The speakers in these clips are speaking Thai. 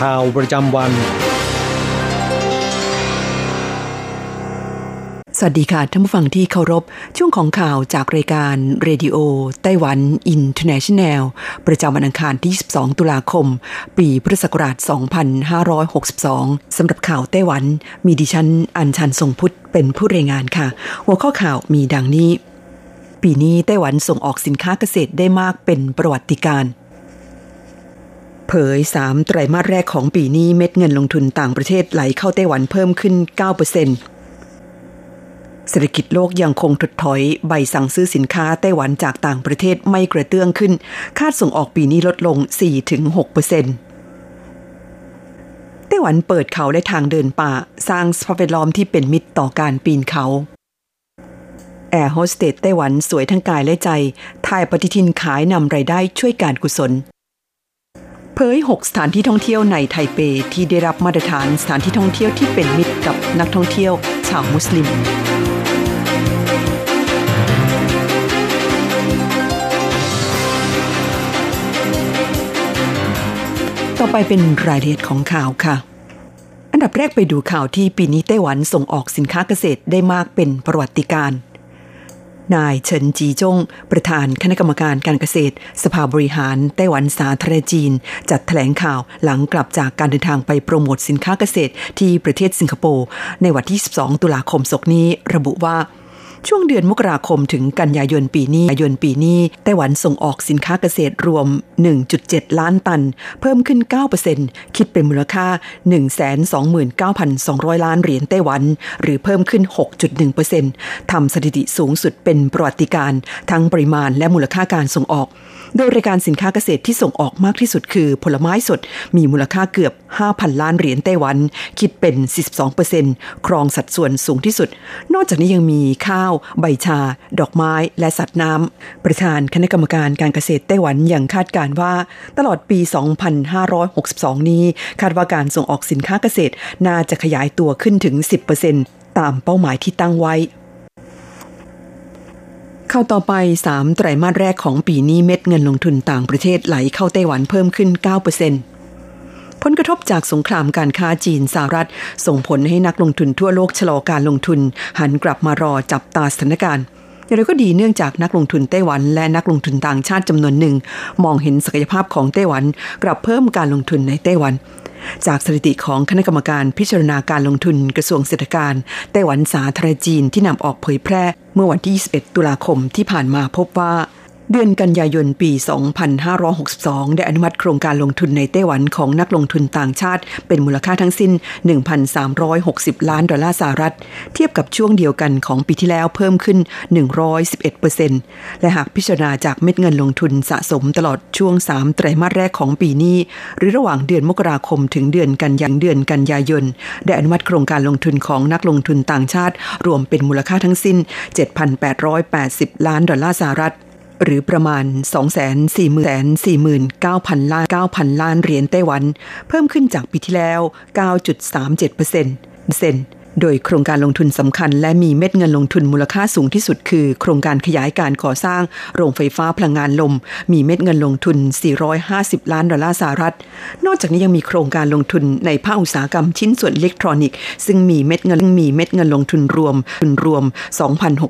ข่าวประจำวัน สวัสดีค่ะท่านผู้ฟังที่เคารพ ช่วงของข่าวจากรายการ Radio Taiwan International ประจำวันอังคารที่ 22 ตุลาคม ปีพุทธศักราช 2562 สำหรับข่าวไต้หวัน มีดิฉันอัญชันทรงพุทธเป็นผู้รายงานค่ะ หัวข้อข่าวมีดังนี้ ปีนี้ไต้หวันส่งออกสินค้าเกษตรได้มากเป็นประวัติการณ์ เผย 3 ไตรมาสแรกของปีนี้เม็ดเงินลงทุนต่างประเทศไหลเข้าไต้หวันเพิ่มขึ้น 9%เศรษฐกิจโลกยังคงถดถอยใบสั่งซื้อสินค้าไต้หวันจากต่างประเทศไม่กระเตื้องขึ้น คาดส่งออกปีนี้ลดลง 4-6%ไต้หวันเปิดเขาและทางเดินป่า สร้างสภาพแวดล้อมที่เป็นมิตรต่อการปีนเขาแอร์โฮสเตสไต้หวันสวยทั้งกายและใจ ถ่ายปฏิทินขายนำไรายได้ช่วยการกุศล เผย 6 สถานที่ท่องเที่ยวในไทเปที่ได้รับมาตรฐานสถานที่ท่องเที่ยวที่เป็นมิตรกับนักท่องเที่ยวชาวมุสลิม ต่อไปเป็นรายละเอียดของข่าวค่ะ อันดับแรกไปดูข่าวที่ปีนี้ไต้หวันส่งออกสินค้าเกษตรได้มากเป็นประวัติการณ์ นายเฉินจีจง ประธานคณะกรรมการการเกษตร สภาบริหารไต้หวันสาธารณจีน จัดแถลงข่าวหลังกลับจากการเดินทางไปโปรโมทสินค้าเกษตรที่ประเทศสิงคโปร์ในวันที่ 12 ตุลาคมศกนี้ระบุว่า ช่วงเดือนมกราคมถึงกันยายนปีนี้ยนปีนี้ไต้หวันส่งออกสินค้าเกษตรรวม 1.7 ล้านตัน เพิ่มขึ้น 9%คิดเป็นมูลค่า 129,200 ล้านเหรียญไต้หวัน หรือเพิ่มขึ้น 6.1%ทำสถิติสูงสุดเป็นประวัติการ ทั้งปริมาณและมูลค่าการส่งออก โดยรายการสินค้าเกษตรที่ส่งออกมากที่สุดคือผลไม้สดมีมูลค่าเกือบ 5,000 ล้านเหรียญไต้หวัน คิดเป็น 42%ครองสัดส่วนสูงที่สุด นอกจากนี้ยังมีข้าว ใบชา ดอกไม้ และสัตว์น้ำ ประธานคณะกรรมการการเกษตรไต้หวันยังคาดการว่า ตลอดปี 2562 นี้ คาดว่าการส่งออกสินค้าเกษตรน่าจะขยายตัวขึ้นถึง 10%ตามเป้าหมายที่ตั้งไว้ เข้าต่อไป 3 ไตรมาสแรกของปีนี้เม็ดเงินลงทุนต่างประเทศไหลเข้าไต้หวันเพิ่มขึ้น 9%ผลกระทบจากสงครามการค้าจีนสหรัฐ ส่งผลให้นักลงทุนทั่วโลกชะลอการลงทุน หันกลับมารอจับตาสถานการณ์อย่างไรก็ดีเนื่องจากนักลงทุนไต้หวันและนักลงทุนต่างชาติจำนวนหนึ่ง มองเห็นศักยภาพของไต้หวัน กลับเพิ่มการลงทุนในไต้หวัน จากสถิติของคณะกรรมการพิจารณาการลงทุนกระทรวงเศรษฐการไต้หวันสาธารณจีนที่นำออกเผยแพร่เมื่อวันที่ 21 ตุลาคมที่ผ่านมาพบว่า เดือนกันยายนปี 2562 ได้อนุมัติโครงการลงทุนในไต้หวันของนักลงทุนต่างชาติ เป็นมูลค่าทั้งสิ้น 1,360 ล้านดอลลาร์สหรัฐ เทียบกับช่วงเดียวกันของปีที่แล้วเพิ่มขึ้น 111%และหากพิจารณาจากเม็ดเงินลงทุนสะสมตลอดช่วง 3 ไตรมาสแรกของปีนี้ หรือระหว่างเดือนมกราคมถึงเดือนกันยายนเดือนกันยายน ได้อนุมัติโครงการลงทุนของนักลงทุนต่างชาติ รวมเป็นมูลค่าทั้งสิ้น 7,880 ล้านดอลลาร์สหรัฐ หรือประมาณ 249,000ล้าน9,000 ล้านเหรียญไต้หวัน เพิ่มขึ้นจากปีที่แล้ว 9.37%เซนโดยโครงการลงทุนสำคัญและมีเม็ดเงินลงทุนมูลค่าสูงที่สุดคือ โครงการขยายการก่อสร้างโรงไฟฟ้าพลังงานลม มีเม็ดเงินลงทุน 450 ล้านดอลลาร์สหรัฐ นอกจากนี้ยังมีโครงการลงทุนในภาคอุตสาหกรรมชิ้นส่วนอิเล็กทรอนิกส์ซึ่งมีเม็ดเงินมีเม็ดเงินลงทุนรวมทุนรวม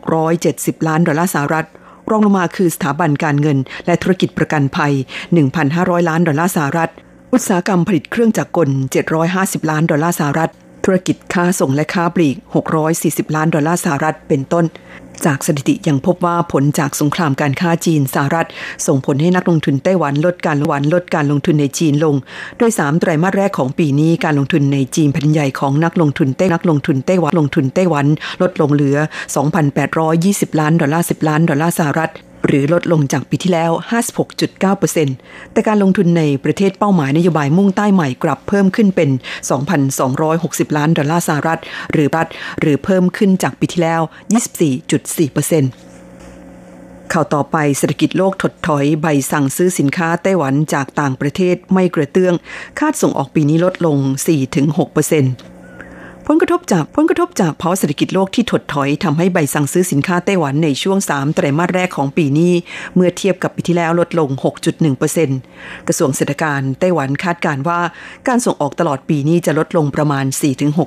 2,670 ล้านดอลลาร์สหรัฐ รองลงมาคือสถาบันการเงิน และธุรกิจประกันภัย 1,500 ล้านดอลลาร์สหรัฐ อุตสาหกรรมผลิตเครื่องจักรกล 750 ล้านดอลลาร์สหรัฐ ธุรกิจค้าส่งและค้าปลีก 640 ล้านดอลลาร์สหรัฐ เป็นต้น จากสถิติยังพบว่าผลจากสงครามการค้าจีนสหรัฐ ส่งผลให้นักลงทุนไต้หวันลดการลงวันลดการลงทุนในจีนลง โดย 3 ไตรมาสแรกของปีนี้การลงทุนในจีนแผ่นใหญ่ของนักลงทุนไต้นักลงทุนไต้หวันลงทุนไต้หวัน ลดลงเหลือ 2,820 ล้านดอลลาร์10 ล้านดอลลาร์สหรัฐ หรือลดลงจากปีที่แล้ว 56.9%แต่การลงทุนในประเทศเป้าหมายนโยบายมุ่งใต้ใหม่กลับเพิ่มขึ้นเป็น 2,260 ล้านดอลลาร์สหรัฐ หรือรัฐหรือเพิ่มขึ้นจากปีที่แล้ว 24.4%ข่าวต่อไปเศรษฐกิจโลกถดถอยใบสั่งซื้อสินค้าไต้หวันจากต่างประเทศไม่กระเตื้อง คาดส่งออกปีนี้ลดลง 4-6% ผลกระทบจากผลกระทบจากภาวะเศรษฐกิจโลกที่ถดถอยทำให้ใบสั่งซื้อสินค้าไต้หวันในช่วง 3 ไตรมาสแรกของปีนี้ เมื่อเทียบกับปีที่แล้วลดลง 6.1%กระทรวงเศรษฐการไต้หวันคาดการว่าการส่งออกตลอดปีนี้จะลดลงประมาณ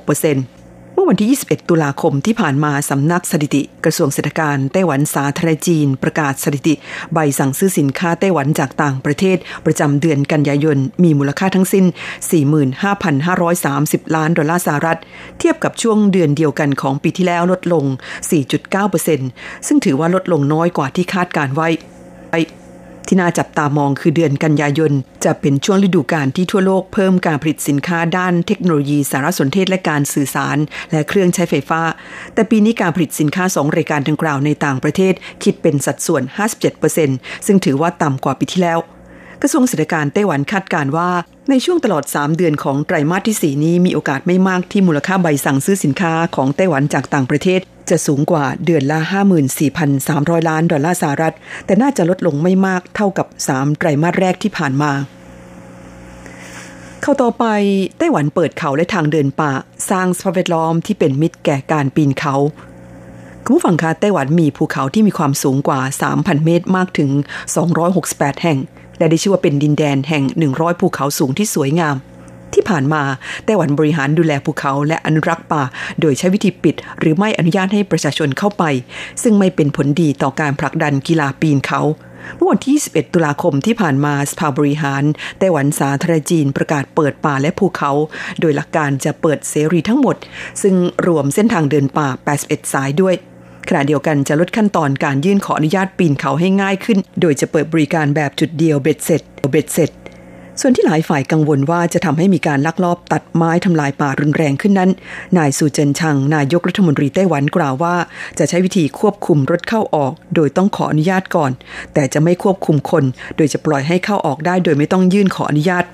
4-6% เมื่อวันที่ 21 ตุลาคมที่ผ่านมาสำนักสถิติ กระทรวงเศรษฐการไต้หวันสาธารณจีน ประกาศสถิติ ใบสั่งซื้อสินค้าไต้หวันจากต่างประเทศ ประจำเดือนกันยายน มีมูลค่าทั้งสิ้น 45,530 ล้านดอลลาร์สหรัฐ เทียบกับช่วงเดือนเดียวกันของปีที่แล้วลดลง 4.9%ซึ่งถือว่าลดลงน้อยกว่าที่คาดการไว้ ที่น่าจับตามองคือเดือนกันยายน จะเป็นช่วงฤดูกาลที่ทั่วโลกเพิ่มการผลิตสินค้าด้านเทคโนโลยีสารสนเทศและการสื่อสาร และเครื่องใช้ไฟฟ้า แต่ปีนี้การผลิตสินค้าสองรายการดังกล่าวในต่างประเทศคิดเป็นสัดส่วน 57%ซึ่งถือว่าต่ำกว่าปีที่แล้ว กระทรวงเศรษฐการไต้หวันคาดการว่า ในช่วงตลอด 3 เดือนของไตรมาสที่ 4 นี้มีโอกาสไม่มากที่มูลค่าใบสั่งซื้อสินค้าของไต้หวันจากต่างประเทศ จะสูงกว่าเดือนละ 54,300 ล้านดอลลาร์สหรัฐ แต่น่าจะลดลงไม่มากเท่ากับ 3 ไตรมาสแรกที่ผ่านมาเข้าต่อไปไต้หวันเปิดเขาและทางเดินป่า สร้างสภาพแวดล้อมที่เป็นมิตรแก่การปีนเขาคุณผู้ฟังคะไต้หวันมีภูเขาที่มีความสูงกว่า 3,000 เมตรมากถึง 268 แห่ง และได้ชื่อว่าเป็นดินแดนแห่ง 100 ภูเขาสูงที่สวยงาม ที่ผ่านมาไต้หวันบริหารดูแลภูเขาและอนุรักษ์ป่า โดยใช้วิธีปิด หรือไม่อนุญาตให้ประชาชนเข้าไป ซึ่งไม่เป็นผลดีต่อการผลักดันกีฬาปีนเขาเมื่อวันที่ 21 ตุลาคมที่ผ่านมาสภาบริหารไต้หวันสาธารณจีนประกาศเปิดป่าและภูเขา โดยหลักการจะเปิดเสรีทั้งหมด ซึ่งรวมเส้นทางเดินป่า 81 สายด้วย ขณะเดียวกันจะลดขั้นตอนการยื่นขออนุญาตปีนเขาให้ง่ายขึ้น โดยจะเปิดบริการแบบจุดเดียวเบ็ดเสร็จเบ็ดเสร็จ ส่วนที่หลายฝ่ายกังวลว่าจะทำให้มีการลักลอบตัดไม้ทำลายป่ารุนแรงขึ้นนั้น นายสูเจินชัง นายกรัฐมนตรีไต้หวันกล่าวว่า จะใช้วิธีควบคุมรถเข้าออก โดยต้องขออนุญาตก่อน แต่จะไม่ควบคุมคน โดยจะปล่อยให้เข้าออกได้ โดยไม่ต้องยื่นขออนุญาต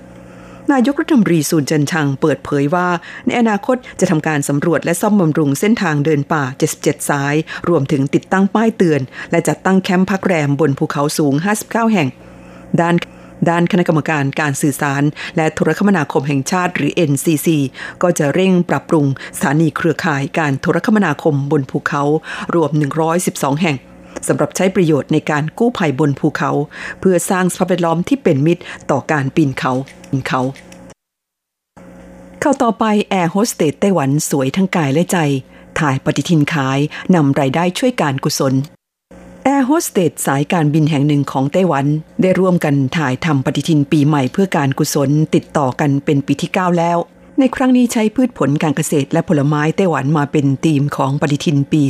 นายกรัฐมนตรีสูนจินชังเปิดเผยว่า ในอนาคตจะทำการสำรวจและซ่อมบำรุงเส้นทางเดินป่า 77 สาย รวมถึงติดตั้งป้ายเตือน และจัดตั้งแคมป์พักแรมบนภูเขาสูง 59 แห่ง ด้านด้านคณะกรรมการการสื่อสาร และโทรคมนาคมแห่งชาติหรือ NCC ก็จะเร่งปรับปรุงสถานีเครือข่ายการโทรคมนาคมบนภูเขา รวม 112 แห่ง สำหรับใช้ประโยชน์ในการกู้ภัยบนภูเขา เพื่อสร้างสภาพแวดล้อมที่เป็นมิตรต่อการปีนเขาปีนเขาเข้าต่อไปแอร์โฮสเตสไต้หวันสวยทั้งกายและใจ ถ่ายปฏิทินขายนำรายได้ช่วยการกุศลแอร์โฮสเตสสายการบินแห่งหนึ่งของไต้หวัน ได้ร่วมกันถ่ายทำปฏิทินปีใหม่เพื่อการกุศลติดต่อกันเป็นปีที่ 9 แล้ว ในครั้งนี้ใช้พืชผลการเกษตรและผลไม้ไต้หวันมาเป็นธีมของปฏิทินปี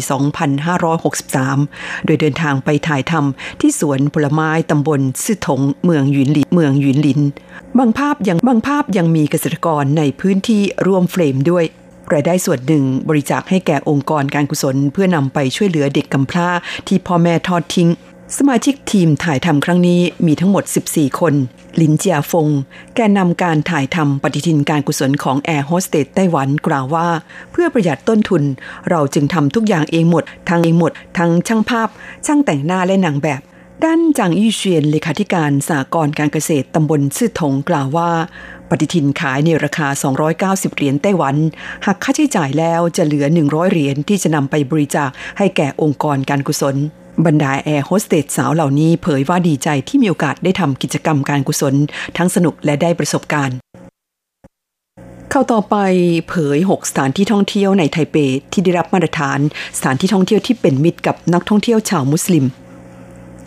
2563 โดยเดินทางไปถ่ายทำที่สวนผลไม้ตำบลซื่อถงเมืองหยุนหลินเมืองหยุนหลิน บางภาพยังบางภาพยังมีเกษตรกรในพื้นที่ร่วมเฟรมด้วยรายได้ส่วนหนึ่งบริจาคให้แก่องค์กรการกุศล เพื่อนำไปช่วยเหลือเด็กกำพร้าที่พ่อแม่ทอดทิ้ง สมาชิกทีมถ่ายทำครั้งนี้มีทั้งหมด 14 คน ลินเจียฟง แกนนำการถ่ายทำปฏิทินการกุศลของแอร์โฮสเตสไต้หวันกล่าวว่า เพื่อประหยัดต้นทุน เราจึงทำทุกอย่างเองหมด ทั้งเองหมด ทั้งช่างภาพ ช่างแต่งหน้าและนางแบบ ด้านจางยี่เชียนเลขาธิการสหกรณ์การเกษตรตำบลซื่อถงกล่าวว่า ปฏิทินขายในราคา 290 เหรียญไต้หวันหักค่าใช้จ่ายแล้วจะเหลือ 100 เหรียญที่จะนำไปบริจาคให้แก่องค์กรการกุศล บรรดาแอร์โฮสเตสสาวเหล่านี้เผยว่าดีใจที่มีโอกาสได้ทำกิจกรรมการกุศล ทั้งสนุกและได้ประสบการณ์เข้าต่อไปเผย 6 สถานที่ท่องเที่ยวในไทเปที่ได้รับมาตรฐาน สถานที่ท่องเที่ยวที่เป็นมิตรกับนักท่องเที่ยวชาวมุสลิม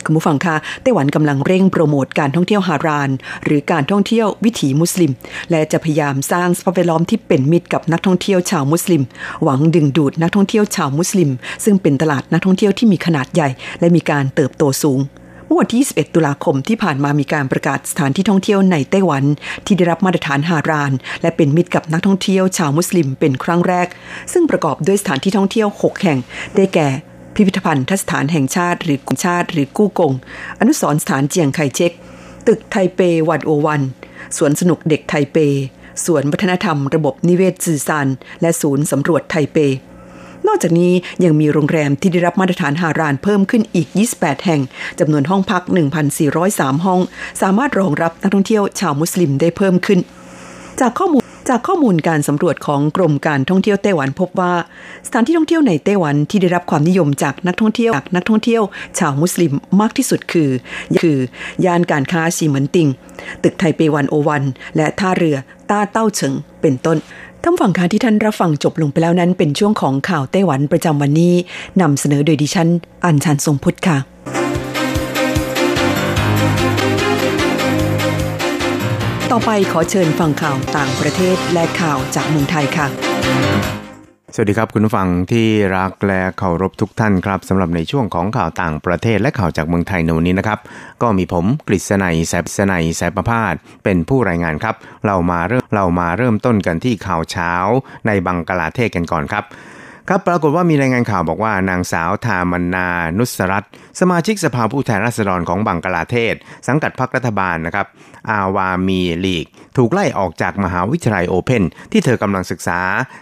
คุณผู้ฟังคะไต้หวันกำลังเร่งโปรโมทการท่องเที่ยวฮาราน หรือการท่องเที่ยววิถีมุสลิม และจะพยายามสร้างสภาพแวดล้อมที่เป็นมิตรกับนักท่องเที่ยวชาวมุสลิม หวังดึงดูดนักท่องเที่ยวชาวมุสลิม ซึ่งเป็นตลาดนักท่องเที่ยวที่มีขนาดใหญ่ และมีการเติบโตสูงเมื่อวันที่ 21 ตุลาคมที่ผ่านมามีการประกาศสถานที่ท่องเที่ยวในไต้หวัน ที่ได้รับมาตรฐานฮาราน และเป็นมิตรกับนักท่องเที่ยวชาวมุสลิมเป็นครั้งแรก ซึ่งประกอบด้วยสถานที่ท่องเที่ยว 6 แห่ง ได้แก่ พิพิธภัณฑ์ทสถานแห่งชาติหรือกุชาติหรือกู้กง อนุสรสถานเจียงไคเชกตึกไทเปวันโอวัน สวนสนุกเด็กไทเป สวนวัฒนธรรม ระบบนิเวศจือซานและศูนย์สำรวจไทเป นอกจากนี้ยังมีโรงแรมที่ได้รับมาตรฐานฮารานเพิ่มขึ้นอีก 28 แห่ง จำนวนห้องพัก 1,403 ห้อง สามารถรองรับนักท่องเที่ยวชาวมุสลิมได้เพิ่มขึ้น จากข้อมูล จากข้อมูลการสำรวจของกรมการท่องเที่ยวไต้หวันพบว่า สถานที่ท่องเที่ยวในไต้หวันที่ได้รับความนิยมจากนักท่องเที่ยวจากนักท่องเที่ยว ชาวมุสลิมมากที่สุดคือ คือย่านการค้าซีเหมินติง ตึกไทเปวันโอวัน และท่าเรือต้าเต้าเฉิงเป็นต้นท่านฝั่งคาที่ท่านรับฟังจบลงไปแล้วนั้นเป็นช่วงของข่าวไต้หวันประจำวันนี้นำเสนอโดยดิฉัน อัญชันทรงพุทธค่ะ ต่อไปขอเชิญฟังข่าวต่างประเทศและข่าวจากเมืองไทยค่ะ สวัสดีครับคุณผู้ฟังที่รักและเคารพทุกท่านครับสำหรับในช่วงของข่าวต่างประเทศและข่าวจากเมืองไทยในวันนี้นะครับ ก็มีผมกฤษณัยแสบสนัยแสบประพาสเป็นผู้รายงานครับ เรามาเริ่มเรามาเริ่มต้นกันที่ข่าวเช้าในบังกลาเทศกันก่อนครับ ครับปรากฏว่ามีรายงานข่าวบอกว่านางสาวทามันนานุสรัตสมาชิกสภาผู้แทนราษฎรของบังกลาเทศ สังกัดพรรครัฐบาลนะครับ อาวามีลีก ถูกไล่ออกจากมหาวิทยาลัยโอเพนที่เธอกำลังศึกษา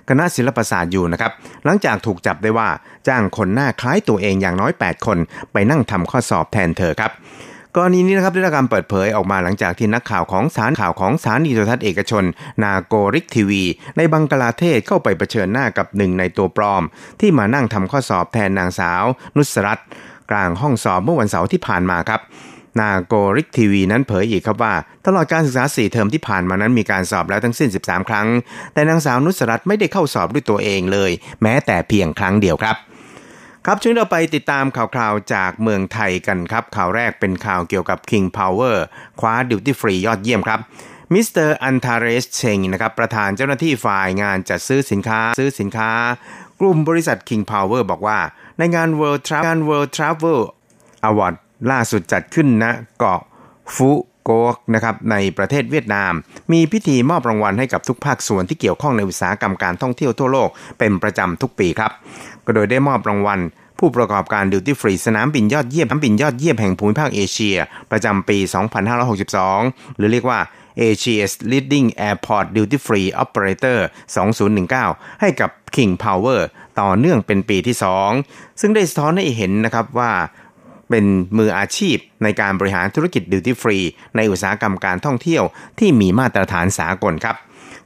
คณะศิลปศาสตร์อยู่นะครับ หลังจากถูกจับได้ว่าจ้างคนหน้าคล้ายตัวเองอย่างน้อย 8 คน ไปนั่งทำข้อสอบแทนเธอครับ กรณีนี้นะครับได้รับการเปิดเผยออกมาหลังจากที่นักข่าวของสารข่าวของสารดีโทรทัศน์เอกชน นาโกริกทีวี ในบังกลาเทศเข้าไปเผชิญหน้ากับหนึ่งในตัวปลอม ที่มานั่งทำข้อสอบแทนนางสาว นุสรัตกลางห้องสอบเมื่อวันเสาร์ที่ผ่านมาครับNagorik TV นั้นเผยอีกครับว่า ตลอดการศึกษา 4 เทอมที่ผ่านมานั้นมีการสอบแล้วทั้งสิ้น 13 ครั้ง แต่นางสาวนุสรัตไม่ได้เข้าสอบด้วยตัวเองเลย แม้แต่เพียงครั้งเดียวครับ ครับช่วงเราไปติดตามข่าวคราวจากเมืองไทยกันครับ ข่าวแรกเป็นข่าวเกี่ยวกับ King Power คว้า duty free ยอดเยี่ยมครับมิสเตอร์อันทาเรสเชงนะครับประธานเจ้าหน้าที่ฝ่ายงานจัดซื้อสินค้าซื้อสินค้า กลุ่มบริษัท King Power บอกว่า ในงาน World Travel งาน World Travel Award ล่าสุดจัดขึ้นณนะเกาะฟุโกกนะครับในประเทศเวียดนาม มีพิธีมอบรางวัลให้กับทุกภาคส่วนที่เกี่ยวข้องในอุตสาหกรรมการท่องเที่ยวทั่วโลกเป็นประจำทุกปีครับ ก็โดยได้มอบรางวัล ผู้ประกอบการดิวตี้ฟรีสนามบินยอดเยี่ยมสนามบินยอดเยี่ยมแห่งภูมิภาคเอเชีย ประจำปี 2562 หรือเรียกว่า Asia's Leading Airport Duty Free Operator 2019 ให้กับ King Power ต่อเนื่องเป็นปีที่ 2 ซึ่งได้สะท้อนให้เห็นนะครับว่าเป็นมืออาชีพในการบริหารธุรกิจดิวตี้ฟรีในอุตสาหกรรมการท่องเที่ยวที่มีมาตรฐานสากลครับ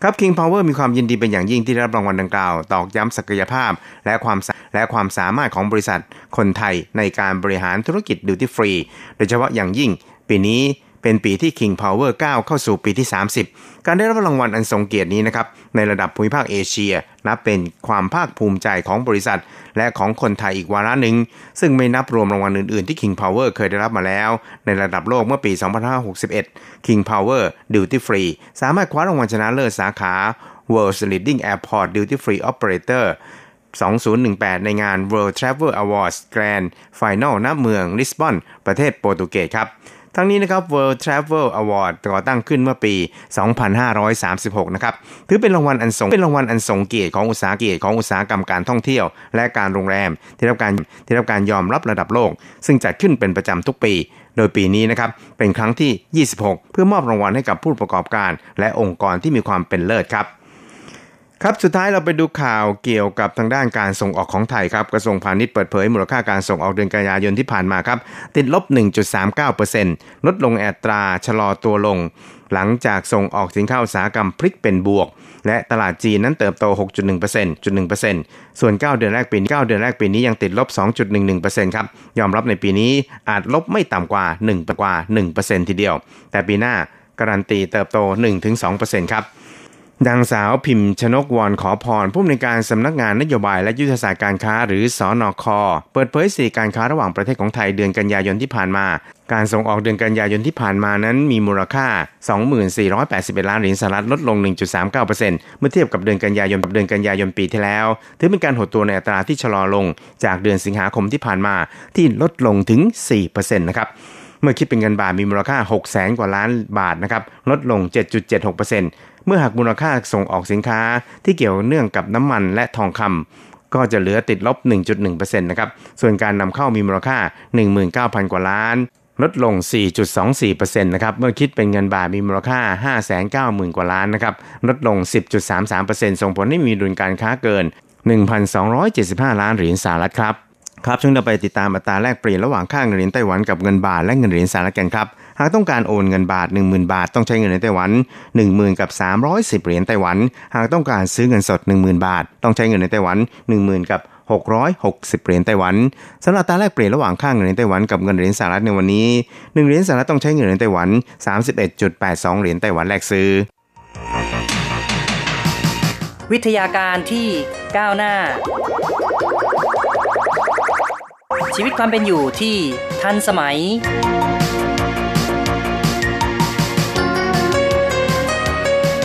ครับ King Power มีความยินดีเป็นอย่างยิ่งที่ได้รับรางวัลดังกล่าว ตอกย้ำศักยภาพ และความและความสามารถของบริษัทคนไทยในการบริหารธุรกิจดิวตี้ฟรีโดยเฉพาะอย่างยิ่ง ปีนี้ เป็นปีที่ King Power 9 เข้าสู่ปีที่ 30 การได้รับรางวัลอันทรงเกียรตินี้นะครับในระดับภูมิภาคเอเชีย นับเป็นความภาคภูมิใจของบริษัท และของคนไทยอีกวาระหนึ่ง ซึ่งไม่นับรวมรางวัลอื่นๆที่ King Power เคยได้รับมาแล้ว ในระดับโลกเมื่อปี 2561 King Power Duty Free สามารถคว้ารางวัลชนะเลิศสาขา World's Leading Airport Duty Free Operator 2018 ในงาน World Travel Awards Grand Final ณ เมืองลิสบอน ประเทศโปรตุเกสครับ ทั้งนี้นะครับ World Travel Award ก่อตั้งขึ้นเมื่อปี 2536 นะครับ ถือเป็นรางวัลอันทรงเป็นรางวัลอันทรงเกียรติของอุตสาหเกียรติของอุตสาหกรรมการท่องเที่ยว และการโรงแรม ที่รับการที่รับการยอมรับระดับโลก ซึ่งจัดขึ้นเป็นประจำทุกปี โดยปีนี้นะครับเป็นครั้งที่ 26 เพื่อมอบรางวัลให้กับผู้ประกอบการ และองค์กรที่มีความเป็นเลิศครับ ครับ สุดท้ายเราไปดูข่าวเกี่ยวกับทางด้านการส่งออกของไทยครับ กระทรวงพาณิชย์เปิดเผยมูลค่าการส่งออกเดือนกันยายนที่ผ่านมาครับ ติดลบ 1.39%ลดลงแอตราชะลอตัวลง หลังจากส่งออกสินค้าอุตสาหกรรมพลิกเป็นบวก และตลาดจีนนั้นเติบโต 6.1% 1%ส่วน 9 เดือนแรกปีนี้9เดือนแรกปีนี้ยังติดลบ 2.11%ครับ ยอมรับในปีนี้อาจลบไม่ต่ำกว่า1กว่า 1%ทีเดียว แต่ปีหน้าการันตีเติบโต 1-2%ครับ ดังสาวพิมพ์ชนกวอนขอพรผู้อำนวยการสำนักงานนโยบายและยุทธศาสตร์การค้าหรือสอนอคเปิดเผยสีการค้าระหว่างประเทศของไทยเดือนกันยายนที่ผ่านมา การส่งออกเดือนกันยายนที่ผ่านมานั้นมีมูลค่า 2481 ล้านเหรียญสหรัฐลดลง 1.39%เมื่อเทียบกับเดือนกันยายนกับเดือนกันยายนปีที่แล้ว ถือเป็นการหดตัวในอัตราที่ชะลอลง จากเดือนสิงหาคมที่ผ่านมาที่ลดลงถึง 4%นะครับเมื่อคิดเป็นเงินบาทมีมูลค่า6แสนกว่าล้านบาทนะครับลดลง 7.76%เมื่อหักมูลค่าส่งออกสินค้าที่เกี่ยวเนื่องกับน้ำมันและทองคำก็จะเหลือติดลบ 1.1%นะครับ ส่วนการนำเข้ามีมูลค่า 19,000 กว่าล้าน ลดลง 4.24%นะครับ เมื่อคิดเป็นเงินบาทมีมูลค่า 590,000 กว่าล้านนะครับ ลดลง 10.33%ส่งผลให้มีดุลการค้าเกิน 1,275 ล้านเหรียญสหรัฐครับครับช่วงเราไปติดตามอัตราแลกเปลี่ยนระหว่างค่าเงินเหรียญไต้หวันกับเงินบาทและเงินเหรียญสหรัฐกันครับ หากต้องการโอนเงินบาท 10,000 บาท ต้องใช้เงินเหรียญไต้หวัน 10,000 กับ 310 เหรียญไต้หวัน หากต้องการซื้อเงินสด 10,000 บาท ต้องใช้เงินในไต้หวัน 10,000 กับ660 เหรียญไต้หวันสำหรับตาแลกเปลี่ยนระหว่างค่าเงินเหรียญไต้หวันกับเงินเหรียญสหรัฐในวันนี้1เหรียญสหรัฐต้องใช้เงินเหรียญไต้หวัน 31.82 เหรียญไต้หวันแลกซื้อ วิทยาการที่ก้าวหน้า ชีวิตความเป็นอยู่ที่ทันสมัย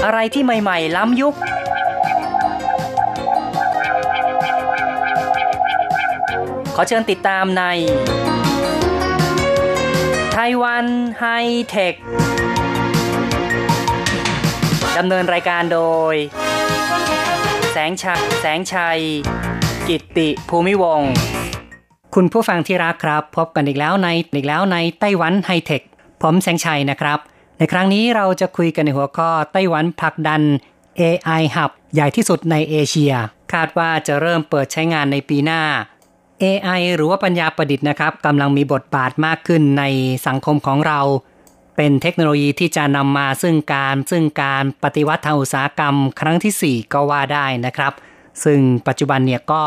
อะไรที่ใหม่ๆ ล้ำยุค ขอเชิญติดตามในไต้หวันไฮเทค ดำเนินรายการโดย แสงชัยแสงชัย กิตติภูมิวง คุณผู้ฟังที่รักครับ พบกันอีกแล้วในอีกแล้วในไต้หวันไฮเทค ผมแสงชัยนะครับ ในครั้งนี้เราจะคุยกันในหัวข้อไต้หวันผลักดัน AI Hub ใหญ่ที่สุดในเอเชีย คาดว่าจะเริ่มเปิดใช้งานในปีหน้า AI หรือว่าปัญญาประดิษฐ์นะครับกำลังมีบทบาทมากขึ้นในสังคมของเรา เป็นเทคโนโลยีที่จะนำมาซึ่งการซึ่งการปฏิวัติทางอุตสาหกรรมครั้งที่ 4 ก็ว่าได้นะครับ ซึ่งปัจจุบันเนี่ยก็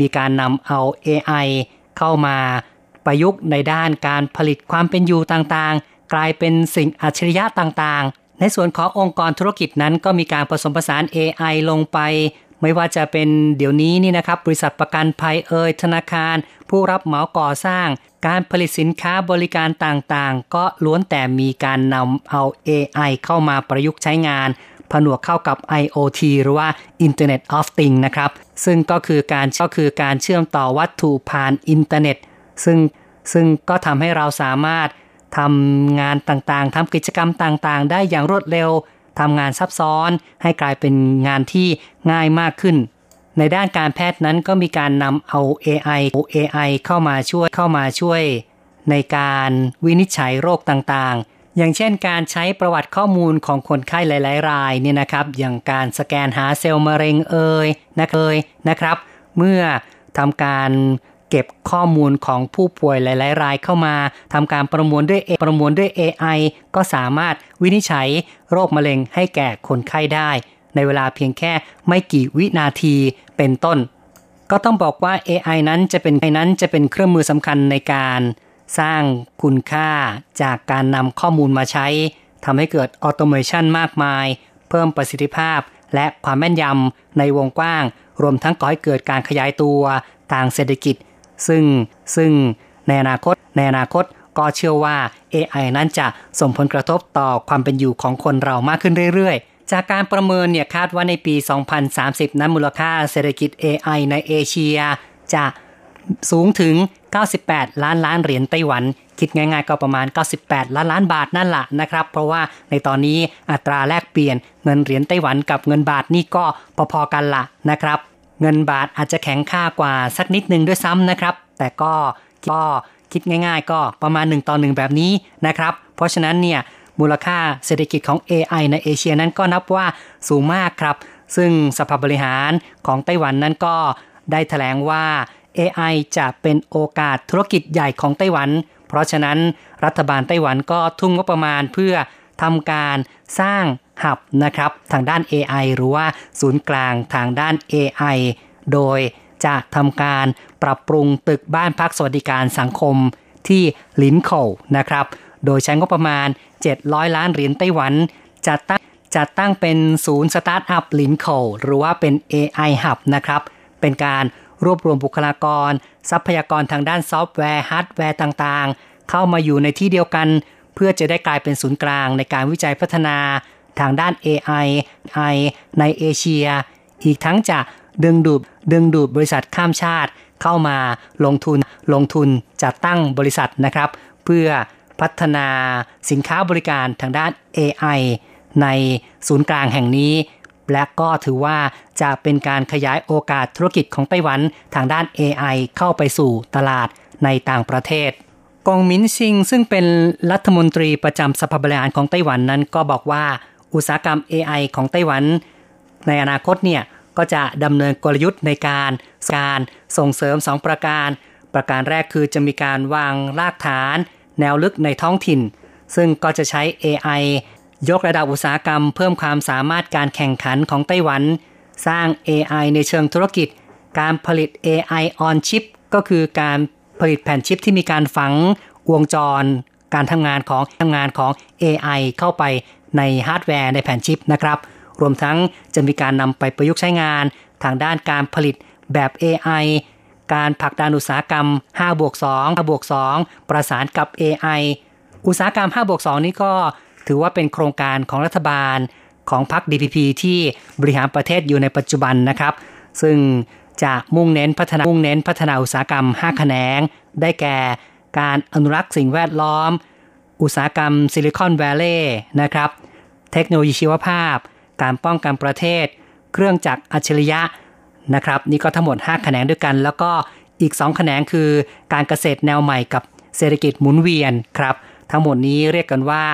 มีการนำเอา AI เข้ามาประยุกต์ในด้านการผลิตความเป็นอยู่ต่างๆ กลายเป็นสิ่งอัจฉริยะต่างๆ ในส่วนขององค์กรธุรกิจนั้นก็มีการผสมผสาน AI ลงไป ไม่ว่าจะเป็นเดี๋ยวนี้นี่นะครับ บริษัทประกันภัยเอ่ยธนาคาร ผู้รับเหมาก่อสร้าง การผลิตสินค้าบริการต่างๆ ก็ล้วนแต่มีการนำเอา AI เข้ามาประยุกต์ใช้งานผนวกเข้ากับ IoT หรือว่า Internet of Things นะครับ ซึ่งก็คือการก็คือการเชื่อมต่อวัตถุผ่านอินเทอร์เน็ต ซึ่งซึ่งก็ทำให้เราสามารถ ทำงานต่างๆทำกิจกรรมต่างๆ ได้อย่างรวดเร็วทำงานซับซ้อนให้กลายเป็นงานที่ง่ายมากขึ้น ในด้านการแพทย์นั้นก็มีการนำเอา AI AI เข้ามาช่วยเข้ามาช่วย ในการวินิจฉัยโรคต่างๆ อย่างเช่นการใช้ประวัติข้อมูลของคนไข้หลาย ๆ รายเนี่ยนะครับ อย่างการสแกนหาเซลล์มะเร็งเอ่ยนะเอ่ยนะครับ เมื่อทำการ เก็บข้อมูลของผู้ป่วยหลาย ๆ รายเข้ามาทำการประมวลด้วยประมวลด้วย AI ก็สามารถวินิจฉัยโรคมะเร็งให้แก่คนไข้ได้ ในเวลาเพียงแค่ไม่กี่วินาทีเป็นต้น ก็ต้องบอกว่า AI นั้นจะเป็นนั้นจะเป็นเครื่องมือสำคัญในการสร้างคุณค่าจากการนำข้อมูลมาใช้ทำให้เกิดออโตเมชันมากมาย เพิ่มประสิทธิภาพและความแม่นยำในวงกว้าง รวมทั้งก่อให้เกิดการขยายตัวทางเศรษฐกิจ ซึ่งซึ่งในอนาคตในอนาคตก็เชื่อว่า AI นั้นจะส่งผลกระทบต่อความเป็นอยู่ของคนเรามากขึ้นเรื่อยๆ จากการประเมินเนี่ยคาดว่าในปี 2030 นั้นมูลค่าเศรษฐกิจ AI ในเอเชีย จะสูงถึง 98 ล้านล้านเหรียญไต้หวัน คิดง่ายๆ ก็ประมาณ 98 ล้านล้านบาทนั่นแหละนะครับ เพราะว่าในตอนนี้อัตราแลกเปลี่ยนเงินเหรียญไต้หวันกับเงินบาทนี่ก็พอๆกันละนะครับ เงินบาทอาจจะแข็งค่ากว่าสักนิดนึงด้วยซ้ำนะครับ แต่ก็ก็คิดง่ายๆ ก็ประมาณ 1 ต่อ 1 แบบนี้นะครับ เพราะฉะนั้นเนี่ยมูลค่าเศรษฐกิจของ AI ในเอเชียนั้นก็นับว่าสูงมากครับ ซึ่งสภาบริหารของไต้หวันนั้นก็ได้แถลงว่า AI จะเป็นโอกาสธุรกิจใหญ่ของไต้หวัน เพราะฉะนั้นรัฐบาลไต้หวันก็ทุ่มงบประมาณเพื่อ ทำการสร้าง Hub นะครับทางด้าน AI หรือว่าศูนย์กลางทางด้าน AI โดยจะทำการปรับปรุงตึกบ้านพักสวัสดิการสังคมที่ลินโคนะครับ โดยใช้งบประมาณ 700 ล้านเหรียญไต้หวันจัดตั้งจัดตั้งเป็นศูนย์สตาร์ทอัพลินโคหรือว่าเป็น AI Hub นะครับ เป็นการรวบรวมบุคลากร ทรัพยากรทางด้านซอฟต์แวร์ฮาร์ดแวร์ต่างๆ เข้ามาอยู่ในที่เดียวกัน เพื่อจะได้กลายเป็นศูนย์กลางในการวิจัยพัฒนาทางด้าน AI ในเอเชีย อีกทั้งจะดึงดูดดึงดูดบริษัทข้ามชาติเข้ามาลงทุนลงทุนจัดตั้งบริษัทนะครับ เพื่อพัฒนาสินค้าบริการทางด้าน AI ในศูนย์กลางแห่งนี้ และก็ถือว่าจะเป็นการขยายโอกาสธุรกิจของไต้หวันทางด้าน AI เข้าไปสู่ตลาดในต่างประเทศ กงมินซิง ซึ่งเป็นรัฐมนตรีประจำสภาบริหารของไต้หวันนั้นก็บอกว่าอุตสาหกรรม AI ของไต้หวัน ในอนาคตเนี่ยก็จะดำเนินกลยุทธ์ในการการส่งเสริม 2 ประการ ประการแรกคือจะมีการวางรากฐาน แนวลึกในท้องถิ่น ซึ่งก็จะใช้ AI ยกระดับอุตสาหกรรม เพิ่มความสามารถการแข่งขันของไต้หวัน สร้าง AI ในเชิงธุรกิจ การผลิต AI on chip ก็คือการ ผลิตแผ่นชิปที่มีการฝังวงจร การทำงานของทำงานของ AI เข้าไปในฮาร์ดแวร์ในแผ่นชิปนะครับ รวมทั้งจะมีการนำไปประยุกต์ใช้งาน ทางด้านการผลิตแบบ AI การผลักดันอุตสาหกรรม5บวก2 5บวก2ประสานกับ AI อุตสาหกรรม5บวก2นี้ก็ถือว่าเป็นโครงการของรัฐบาลของพรรค DPP ที่บริหารประเทศอยู่ในปัจจุบันนะครับ ซึ่ง จะมุ่งเน้นพัฒนามุ่งเน้นพัฒนาอุตสาหกรรม 5 แขนง ได้แก่ การอนุรักษ์สิ่งแวดล้อม อุตสาหกรรมซิลิคอนแวลลีย์นะครับ เทคโนโลยีชีวภาพ การป้องกันประเทศ เครื่องจักรอัจฉริยะนะครับ นี่ก็ทั้งหมด 5 แขนงด้วยกัน แล้วก็อีก 2 แขนงคือ การเกษตรแนวใหม่กับเศรษฐกิจหมุนเวียนครับ ทั้งหมดนี้เรียกกันว่า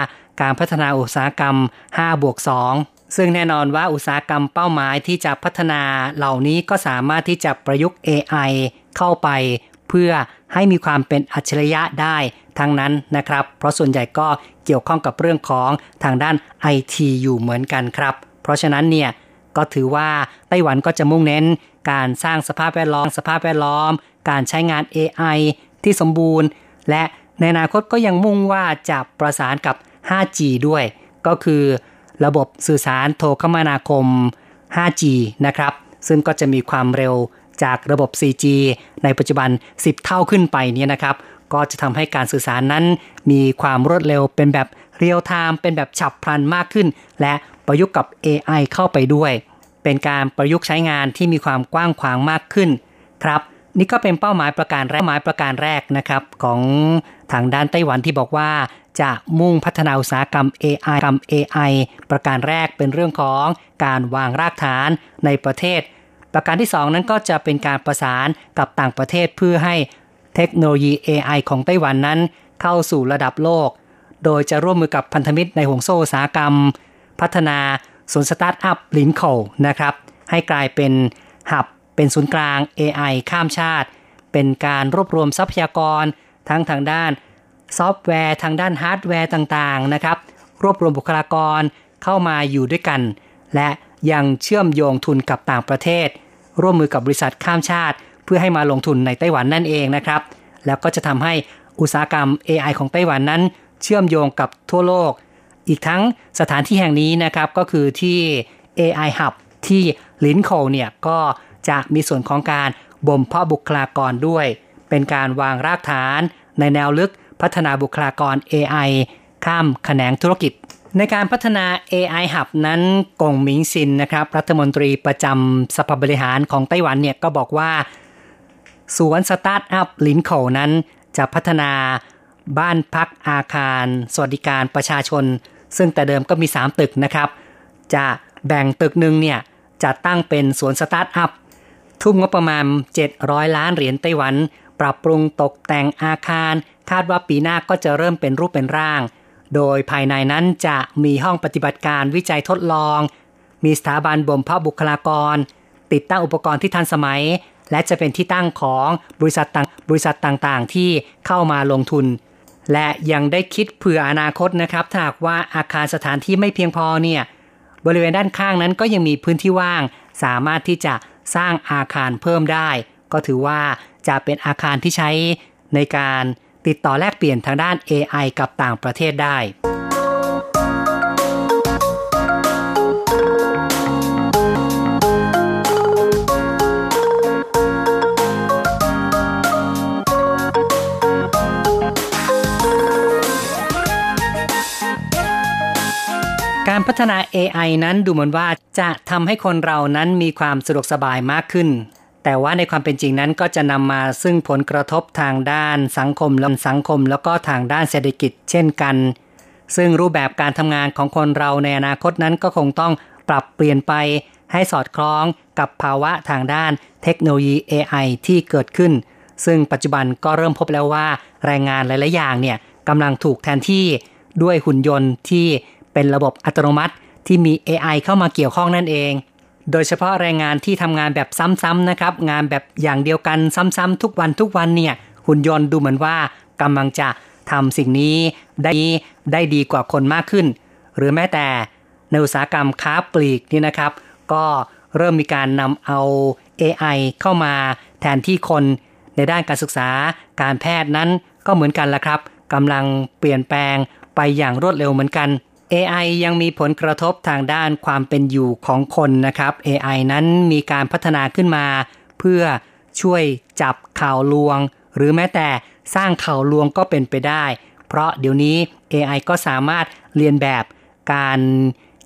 การพัฒนาอุตสาหกรรม5บวก2 ซึ่งแน่นอนว่าอุตสาหกรรมเป้าหมายที่จะพัฒนาเหล่านี้ก็สามารถที่จะประยุกต์ AI เข้าไป เพื่อให้มีความเป็นอัจฉริยะได้ทั้งนั้นนะครับ เพราะส่วนใหญ่ก็เกี่ยวข้องกับเรื่องของทางด้าน IT อยู่เหมือนกันครับ เพราะฉะนั้นเนี่ยก็ถือว่าไต้หวันก็จะมุ่งเน้น การสร้างสภาพแวดล้อม สภาพแวดล้อม การใช้งาน AI ที่สมบูรณ์ และในอนาคตก็ยังมุ่งว่าจะประสานกับ 5G ด้วย ก็คือ ระบบสื่อสารโทรคมนาคม 5G นะครับ ซึ่งก็จะมีความเร็วจากระบบ 4G ในปัจจุบัน 10 เท่าขึ้นไปเนี่ยนะครับ ก็จะทำให้การสื่อสารนั้น มีความรวดเร็วเป็นแบบ real-time เป็นแบบฉับพลันมากขึ้น และประยุกต์กับ AI เข้าไปด้วย เป็นการประยุกต์ใช้งานที่มีความกว้างขวางมากขึ้นครับนี่ก็เป็นเป้าหมายประการแรกหมายประการแรกนะครับของทางด้านไต้หวันที่บอกว่า จะมุ่งพัฒนาอุตสาหกรรม AI กรรม AI ประการแรกเป็นเรื่องของการวางรากฐานในประเทศ ประการที่ 2 นั้นก็จะเป็นการประสานกับต่างประเทศเพื่อให้เทคโนโลยี AI ของไต้หวันนั้น เข้าสู่ระดับโลก โดยจะร่วมมือกับพันธมิตรในห่วงโซ่อุตสาหกรรม พัฒนาศูนย์สตาร์ทอัพลินโคนะครับ ให้กลายเป็น Hub เป็นศูนย์กลาง AI ข้ามชาติ เป็นการรวบรวมทรัพยากรทั้งทางด้าน ซอฟต์แวร์ ทางด้านฮาร์ดแวร์ต่างๆนะครับรวบรวมบุคลากรเข้ามาอยู่ด้วยกัน และยังเชื่อมโยงทุนกับต่างประเทศ ร่วมมือกับบริษัทข้ามชาติ เพื่อให้มาลงทุนในไต้หวันนั่นเองนะครับ แล้วก็จะทำให้อุตสาหกรรม AI ของไต้หวันนั้น เชื่อมโยงกับทั่วโลก อีกทั้งสถานที่แห่งนี้นะครับก็คือที่ AI Hub ที่ลินโคเนี่ยก็จะมีส่วนของการบ่มเพาะบุคลากรด้วย เป็นการวางรากฐานในแนวลึก พัฒนาบุคลากร AI ข้ามแขนงธุรกิจ ในการพัฒนา AI Hub นั้นกงหมิงซินนะครับรัฐมนตรีประจำสภาบริหารของไต้หวันเนี่ยก็บอกว่าสวนสตาร์ทอัพลินโขนั้นจะพัฒนาบ้านพักอาคาร สวัสดิการประชาชน ซึ่งแต่เดิมก็มี 3 ตึกนะครับ จะแบ่งตึกหนึ่งเนี่ยจะตั้งเป็นสวนสตาร์ทอัพทุ่มงบประมาณ 700 ล้านเหรียญไต้หวัน ปรับปรุงตกแต่งอาคาร คาดว่าปีหน้าก็จะเริ่มเป็นรูปเป็นร่าง โดยภายในนั้นจะมีห้องปฏิบัติการวิจัยทดลอง มีสถาบันบ่มเพาะบุคลากร ติดตั้งอุปกรณ์ที่ทันสมัย และจะเป็นที่ตั้งของบริษัทต่างบริษัทต่างๆ ที่เข้ามาลงทุน และยังได้คิดเผื่ออนาคตนะครับถ้าหากว่าอาคารสถานที่ไม่เพียงพอเนี่ยบริเวณด้านข้างนั้นก็ยังมีพื้นที่ว่าง สามารถที่จะสร้างอาคารเพิ่มได้ ก็ถือว่า จะเป็นอาคารที่ใช้ในการติดต่อแลกเปลี่ยนทางด้าน AI กับต่างประเทศได้ การพัฒนา AI นั้นดูเหมือนว่าจะทำให้คนเรานั้นมีความสะดวกสบายมากขึ้น แต่ว่าในความเป็นจริงนั้นก็จะนำมาซึ่งผลกระทบทางด้านสังคมและสังคม แล้วก็ทางด้านเศรษฐกิจเช่นกัน ซึ่งรูปแบบการทำงานของคนเราในอนาคตนั้นก็คงต้องปรับเปลี่ยนไปให้สอดคล้องกับภาวะทางด้านเทคโนโลยี AI ที่เกิดขึ้น ซึ่งปัจจุบันก็เริ่มพบแล้วว่าแรงงานหลาย ๆ อย่างเนี่ยกำลังถูกแทนที่ด้วยหุ่นยนต์ที่เป็นระบบอัตโนมัติที่มี AI เข้ามาเกี่ยวข้องนั่นเอง โดยเฉพาะแรงงานที่ทำงานแบบซ้ำๆนะครับ งานแบบอย่างเดียวกันซ้ำๆทุกวันทุกวันเนี่ย หุ่นยนต์ดูเหมือนว่ากำลังจะทำสิ่งนี้ได้ได้ดีกว่าคนมากขึ้น หรือแม้แต่ในอุตสาหกรรมค้าปลีกนี่นะครับ ก็เริ่มมีการนำเอา AI เข้ามาแทนที่คนในด้านการศึกษาการแพทย์นั้นก็เหมือนกันละครับกำลังเปลี่ยนแปลงไปอย่างรวดเร็วเหมือนกัน AI ยังมีผลกระทบทางด้านความเป็นอยู่ของคนนะครับ AI นั้นมีการพัฒนาขึ้นมา เพื่อช่วยจับข่าวลวง หรือแม้แต่สร้างข่าวลวงก็เป็นไปได้ เพราะเดี๋ยวนี้ AI ก็สามารถเรียนแบบการ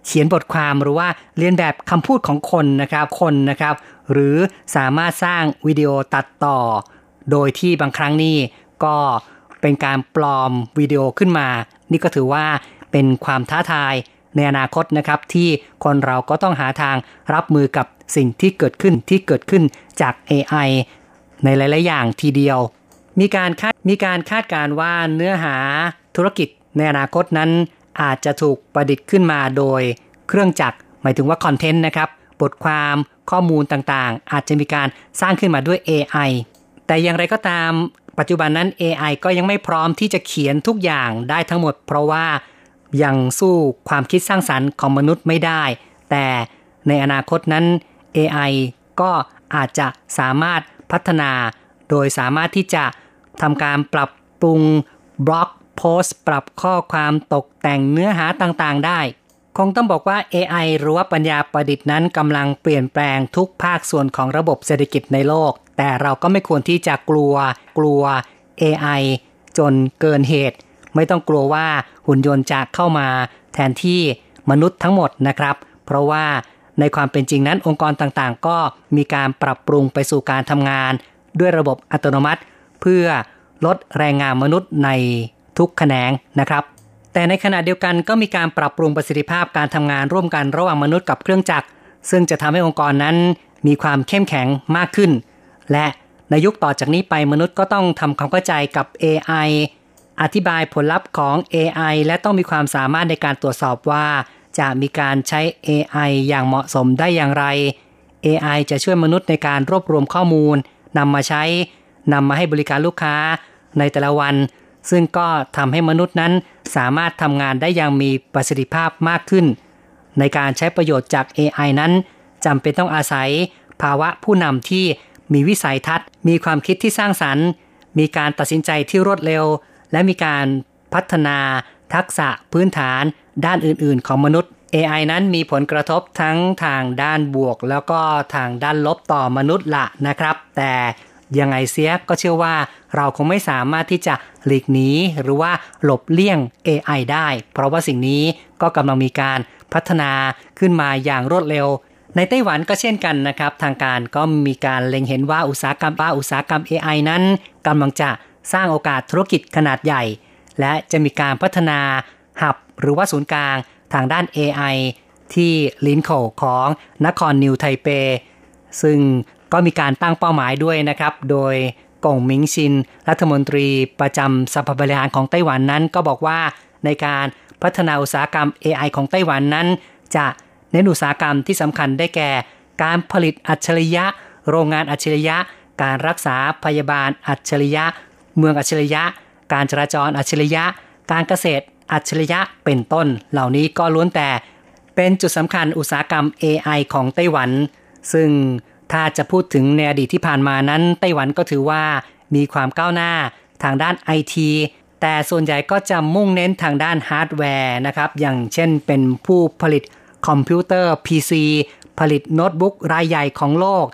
เขียนบทความหรือว่าเรียนแบบคำพูดของคนนะครับคนนะครับ หรือสามารถสร้างวิดีโอตัดต่อ โดยที่บางครั้งนี่ก็เป็นการปลอมวิดีโอขึ้นมา นี่ก็ถือว่า เป็นความท้าทายในอนาคตนะครับที่คนเราก็ต้องหาทางรับมือกับสิ่งที่เกิดขึ้นที่เกิดขึ้นจาก AI ในหลาย ๆ อย่างทีเดียว มีการคาดมีการคาดการว่าเนื้อหาธุรกิจในอนาคตนั้นอาจจะถูกประดิษฐ์ขึ้นมาโดยเครื่องจักรหมายถึงว่าคอนเทนต์นะครับ บทความข้อมูลต่างๆ อาจจะมีการสร้างขึ้นมาด้วย AI แต่อย่างไรก็ตาม ปัจจุบันนั้น AI ก็ยังไม่พร้อมที่จะเขียนทุกอย่างได้ทั้งหมด เพราะว่า ยังสู้ความคิดสร้างสรรค์ของมนุษย์ไม่ได้ แต่ในอนาคตนั้น AI ก็อาจจะสามารถพัฒนา โดยสามารถที่จะทำการปรับปรุงบล็อกโพสต์ ปรับข้อความตกแต่งเนื้อหาต่างๆ ได้ คงต้องบอกว่า AI หรือว่าปัญญาประดิษฐ์นั้นกำลังเปลี่ยนแปลงทุกภาคส่วนของระบบเศรษฐกิจในโลก แต่เราก็ไม่ควรที่จะกลัวกลัว AI จนเกินเหตุ ไม่ต้องกลัวว่าหุ่นยนต์จะเข้ามาแทนที่มนุษย์ทั้งหมดนะครับ เพราะว่าในความเป็นจริงนั้นองค์กรต่างๆ ก็มีการปรับปรุงไปสู่การทำงาน ด้วยระบบอัตโนมัติ เพื่อลดแรงงานมนุษย์ในทุกแขนงนะครับ แต่ในขณะเดียวกันก็มีการปรับปรุงประสิทธิภาพการทำงานร่วมกันระหว่างมนุษย์กับเครื่องจักร ซึ่งจะทำให้องค์กรนั้นมีความเข้มแข็งมากขึ้น และในยุคต่อจากนี้ไปมนุษย์ก็ต้องทำความเข้าใจกับ AI อธิบายผลลัพธ์ของ AI และต้องมีความสามารถในการตรวจสอบว่า จะมีการใช้ AI อย่างเหมาะสมได้อย่างไร AI จะช่วยมนุษย์ในการรวบรวมข้อมูลนำมาใช้นำมาให้บริการลูกค้าในแต่ละวัน ซึ่งก็ทำให้มนุษย์นั้นสามารถทำงานได้อย่างมีประสิทธิภาพมากขึ้น ในการใช้ประโยชน์จาก AI นั้นจำเป็นต้องอาศัย ภาวะผู้นำที่มีวิสัยทัศน์ มีความคิดที่สร้างสรรค์ มีการตัดสินใจที่รวดเร็ว และมีการพัฒนาทักษะพื้นฐานด้านอื่น ๆ ของมนุษย์ AI นั้นมีผลกระทบทั้งทางด้านบวก แล้วก็ทางด้านลบต่อมนุษย์ละนะครับ แต่ยังไงเสียก็เชื่อว่าเราคงไม่สามารถที่จะหลีกหนีหรือว่าหลบเลี่ยง AI ได้ เพราะว่าสิ่งนี้ก็กำลังมีการพัฒนาขึ้นมาอย่างรวดเร็ว ในไต้หวันก็เช่นกันนะครับ ทางการก็มีการเล็งเห็นว่าอุตสาหกรรมป้าอุตสาหกรรม AI นั้นกำลังจะ สร้างโอกาสธุรกิจขนาดใหญ่ และจะมีการพัฒนาหับหรือว่าศูนย์กลางทางด้าน AI ที่ลินโขของนครนิวไทเป ซึ่งก็มีการตั้งเป้าหมายด้วยนะครับ โดยกงมิงชิน รัฐมนตรีประจำสภาบริหารของไต้หวันนั้น ก็บอกว่าในการพัฒนาอุตสาหกรรม AI ของไต้หวันนั้น จะเน้นอุตสาหกรรมที่สำคัญได้แก่ การผลิตอัจฉริยะ โรงงานอัจฉริยะ การรักษาพยาบาลอัจฉริยะ เมืองอัจฉริยะ การจราจรอัจฉริยะ การเกษตรอัจฉริยะเป็นต้น เหล่านี้ก็ล้วนแต่ เป็นจุดสำคัญอุตสาหกรรม AI ของไต้หวัน ซึ่งถ้าจะพูดถึงในอดีตที่ผ่านมานั้น ไต้หวันก็ถือว่ามีความก้าวหน้าทางด้านไอทีแต่ส่วนใหญ่ก็จะมุ่งเน้นทางด้านฮาร์ดแวร์นะครับ อย่างเช่นเป็นผู้ผลิตคอมพิวเตอร์ PC ผลิตโน้ตบุ๊กรายใหญ่ของโลก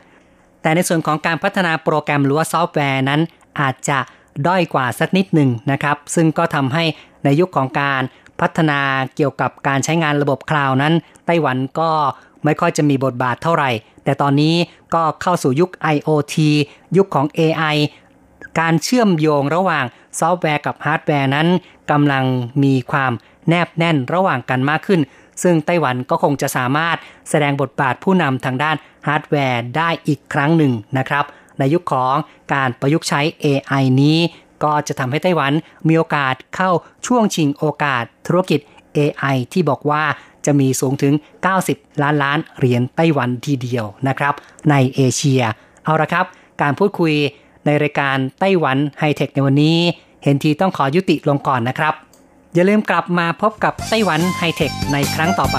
แต่ในส่วนของการพัฒนาโปรแกรมหรือว่าซอฟต์แวร์นั้น อาจจะ ด้อยกว่าสักนิดหนึ่งนะครับ ซึ่งก็ทำให้ในยุคของการพัฒนาเกี่ยวกับการใช้งานระบบ Cloud นั้น ไต้หวันก็ไม่ค่อยจะมีบทบาทเท่าไหร่ แต่ตอนนี้ก็เข้าสู่ยุค IoT ยุคของ AI การเชื่อมโยงระหว่างซอฟต์แวร์กับฮาร์ดแวร์นั้นกำลังมีความแนบแน่นระหว่างกันมากขึ้น ซึ่งไต้หวันก็คงจะสามารถแสดงบทบาทผู้นำทางด้านฮาร์ดแวร์ได้อีกครั้งหนึ่งนะครับ ในยุคของการประยุกต์ใช้ AI นี้ ก็จะทำให้ไต้หวันมีโอกาสเข้าช่วงชิงโอกาสธุรกิจ AI ที่บอกว่าจะมีสูงถึง 90 ล้านล้านเหรียญไต้หวันทีเดียวนะครับ ในเอเชีย เอาละครับ การพูดคุยในรายการไต้หวันไฮเทคในวันนี้ เห็นทีต้องขอยุติลงก่อนนะครับ อย่าลืมกลับมาพบกับไต้หวันไฮเทคในครั้งต่อไป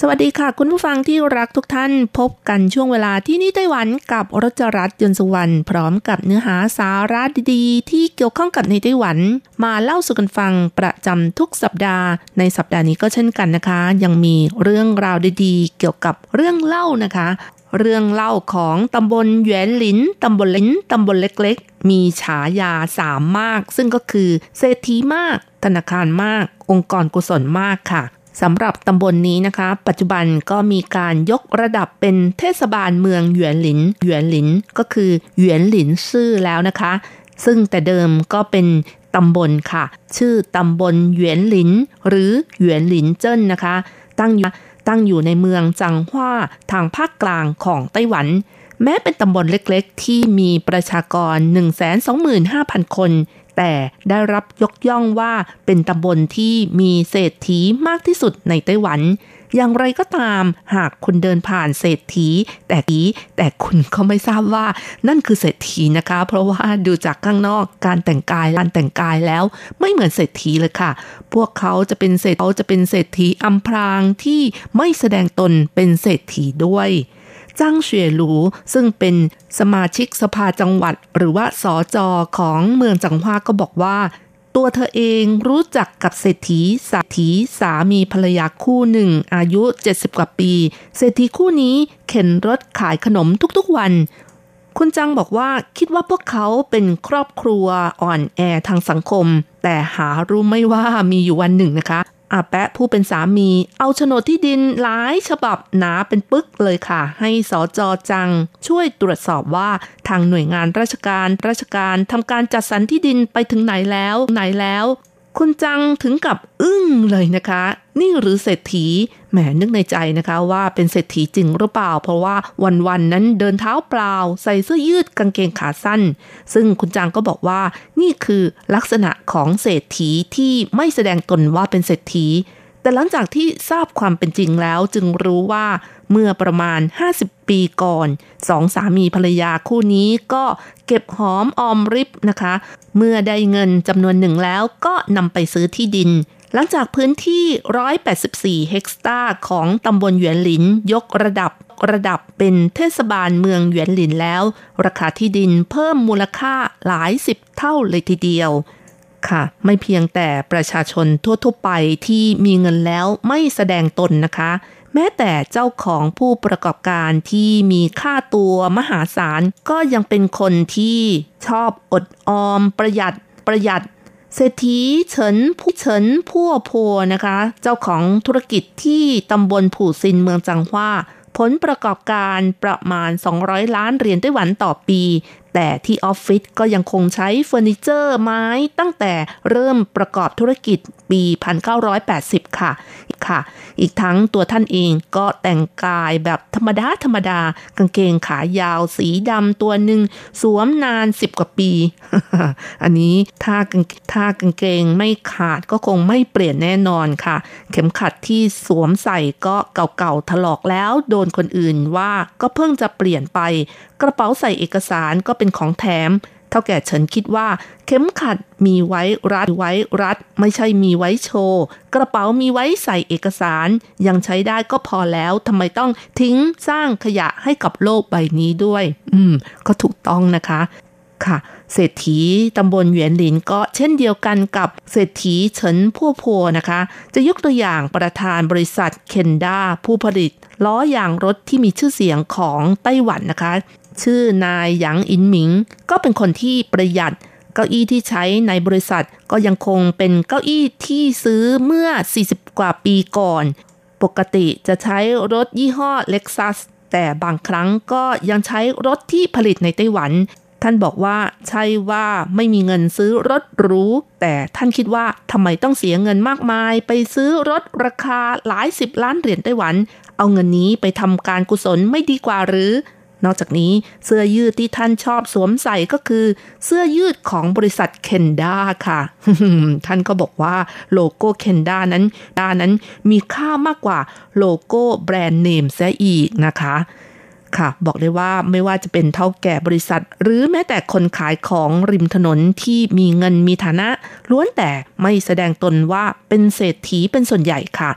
สวัสดีค่ะ คุณผู้ฟังที่รักทุกท่านพบกันช่วงเวลาที่นี่ไต้หวันกับรจรัสยนต์สุวรรณพร้อมกับเนื้อหาสาระดีๆ ที่เกี่ยวข้องกับในไต้หวัน มาเล่าสู่กันฟังประจำทุกสัปดาห์ ในสัปดาห์นี้ก็เช่นกันนะคะ ยังมีเรื่องราวดีๆ เกี่ยวกับเรื่องเล่านะคะ เรื่องเล่าของตำบลแหวนหลินตำบลลินตำบลเล็กๆ มีฉายาสามมาก ซึ่งก็คือเศรษฐีมาก ธนาคารมาก องค์กรกุศลมากค่ะ สำหรับตำบลนนี้นะคะ ปัจจุบันก็มีการยกระดับเป็นเทศบาลเมืองหยวนหลินหยวนหลินก็คือหยวนหลินซื่อแล้วนะคะ ซึ่งแต่เดิมก็เป็นตำบลค่ะ ชื่อตำบลหยวนหลิน หรือหยวนหลินเจิ้นนะคะ ตั้งอยู่ตั้งอยู่ในเมืองจังหว้าทางภาคกลางของไต้หวัน แม้เป็นตำบลเล็กๆ ที่มีประชากร 125,000 คน แต่ได้รับยกย่องว่าเป็นตำบลที่มีเศรษฐีมากที่สุดในไต้หวัน อย่างไรก็ตาม หากคุณเดินผ่านเศรษฐี แต่ทีแต่คุณก็ไม่ทราบว่านั่นคือเศรษฐีนะคะ เพราะว่าดูจากข้างนอกการแต่งกายการแต่งกายแล้ว ไม่เหมือนเศรษฐีเลยค่ะ พวกเขาจะเป็นเศรษเขาจะเป็นเศรษฐีอัมพรางที่ไม่แสดงตนเป็นเศรษฐีด้วย จ้างเฉียหลูซึ่งเป็นสมาชิกสภาจังหวัด หรือว่าสอจอของเมืองจังหวาก็บอกว่า ตัวเธอเองรู้จักกับเศรษฐีสาถีสามีภรรยาคู่หนึ่ง อายุ 70 กว่าปี เศรษฐีคู่นี้เข็นรถขายขนมทุกๆวันคุณจังบอกว่าคิดว่าพวกเขาเป็นครอบครัวอ่อนแอทางสังคม แต่หารู้ไม่ว่ามีอยู่วันหนึ่งนะคะ อาแปะผู้เป็นสามี เอาโฉนดที่ดินหลายฉบับหนาเป็นปึกเลยค่ะ ให้สอจอจัง ช่วยตรวจสอบว่าทางหน่วยงานราชการราชการทำการจัดสรรที่ดินไปถึงไหนแล้วไหนแล้ว คุณจังถึงกับอึ้งเลยนะคะ นี่หรือเศรษฐีแหมนึกในใจนะคะว่าเป็นเศรษฐีจริงหรือเปล่า เพราะว่าวันๆนั้นเดินเท้าเปล่า ใส่เสื้อยืดกางเกงขาสั้น ซึ่งคุณจังก็บอกว่านี่คือลักษณะของเศรษฐีที่ไม่แสดงตนว่าเป็นเศรษฐี แต่หลังจากที่ทราบความเป็นจริงแล้วจึงรู้ว่าเมื่อประมาณ 50 ปีก่อนสองสามีภรรยาคู่นี้ก็เก็บหอมออมริบนะคะ เมื่อได้เงินจำนวนหนึ่งแล้วก็นำไปซื้อที่ดิน หลังจากพื้นที่ 184 เฮกตาร์ของตำบลหยวนหลินยกระดับระดับเป็นเทศบาลเมืองหยวนหลินแล้ว ราคาที่ดินเพิ่มมูลค่าหลายสิบเท่าเลยทีเดียว ค่ะ ไม่เพียงแต่ประชาชนทั่วๆไปที่มีเงินแล้วไม่แสดงตนนะคะ แม้แต่เจ้าของผู้ประกอบการที่มีค่าตัวมหาศาล ก็ยังเป็นคนที่ชอบอดออม ประหยัดประหยัดเศรษฐีเฉินผู้เฉินผู้โพนะคะ เจ้าของธุรกิจที่ตำบลผู่ซินเมืองจังหว้าผลประกอบการประมาณ 200 ล้านเหรียญไต้หวันต่อปี แต่ที่ออฟฟิศก็ยังคงใช้เฟอร์นิเจอร์ไม้ตั้งแต่เริ่มประกอบธุรกิจปี 1980 ค่ะ ค่ะ อีกทั้งตัวท่านเองก็แต่งกายแบบธรรมดาธรรมดากางเกงขายาวสีดำตัวหนึ่งสวมนานสิบกว่าปี อันนี้ถ้ากางถ้ากางเกงไม่ขาดก็คงไม่เปลี่ยนแน่นอนค่ะ เข็มขัดที่สวมใส่ก็เก่าๆถลอกแล้วโดนคนอื่นว่าก็เพิ่งจะเปลี่ยนไป กระเป๋าใส่เอกสารก็เป็นของแถม เท่าแก่เฉินคิดว่า เข็มขัดมีไว้รัดไว้รัด ไม่ใช่มีไว้โชว์กระเป๋ามีไว้ใส่เอกสาร ยังใช้ได้ก็พอแล้วทำไมต้องทิ้งสร้างขยะให้กับโลกใบนี้ด้วย อืม ก็ถูกต้องนะคะค่ะ เศรษฐีตำบลเหวียนหลินก็เช่นเดียวกันกับเศรษฐีเฉินพัวพัวนะคะ จะยกตัวอย่างประธานบริษัทเคนด้าผู้ผลิต ล้อยางรถที่มีชื่อเสียงของไต้หวันนะคะ ชื่อนายหยางอินหมิง ก็เป็นคนที่ประหยัด เก้าอี้ที่ใช้ในบริษัทก็ยังคงเป็นเก้าอี้ที่ซื้อเมื่อ 40 กว่าปีก่อน ปกติจะใช้รถยี่ห้อเล็กซัสแต่บางครั้งก็ยังใช้รถที่ผลิตในไต้หวัน ท่านบอกว่าใช่ว่าไม่มีเงินซื้อรถหรู แต่ท่านคิดว่าทำไมต้องเสียเงินมากมาย ไปซื้อรถราคาหลายสิบล้านเหรียญไต้หวัน เอาเงินนี้ไปทำการกุศลไม่ดีกว่าหรือ นอกจากนี้เสื้อยืดที่ท่านชอบสวมใส่ก็คือ เสื้อยืดของบริษัทเคนด้าค่ะ ท่านก็บอกว่าโลโก้เคนด้านั้นด้านั้นมีค่ามากกว่าโลโก้แบรนด์เนมซะอีกนะคะค่ะบอกได้ว่าไม่ว่าจะเป็นเท่าแก่บริษัท หรือแม้แต่คนขายของริมถนนที่มีเงินมีฐานะ ล้วนแต่ไม่แสดงตนว่าเป็นเศรษฐีเป็นส่วนใหญ่ค่ะ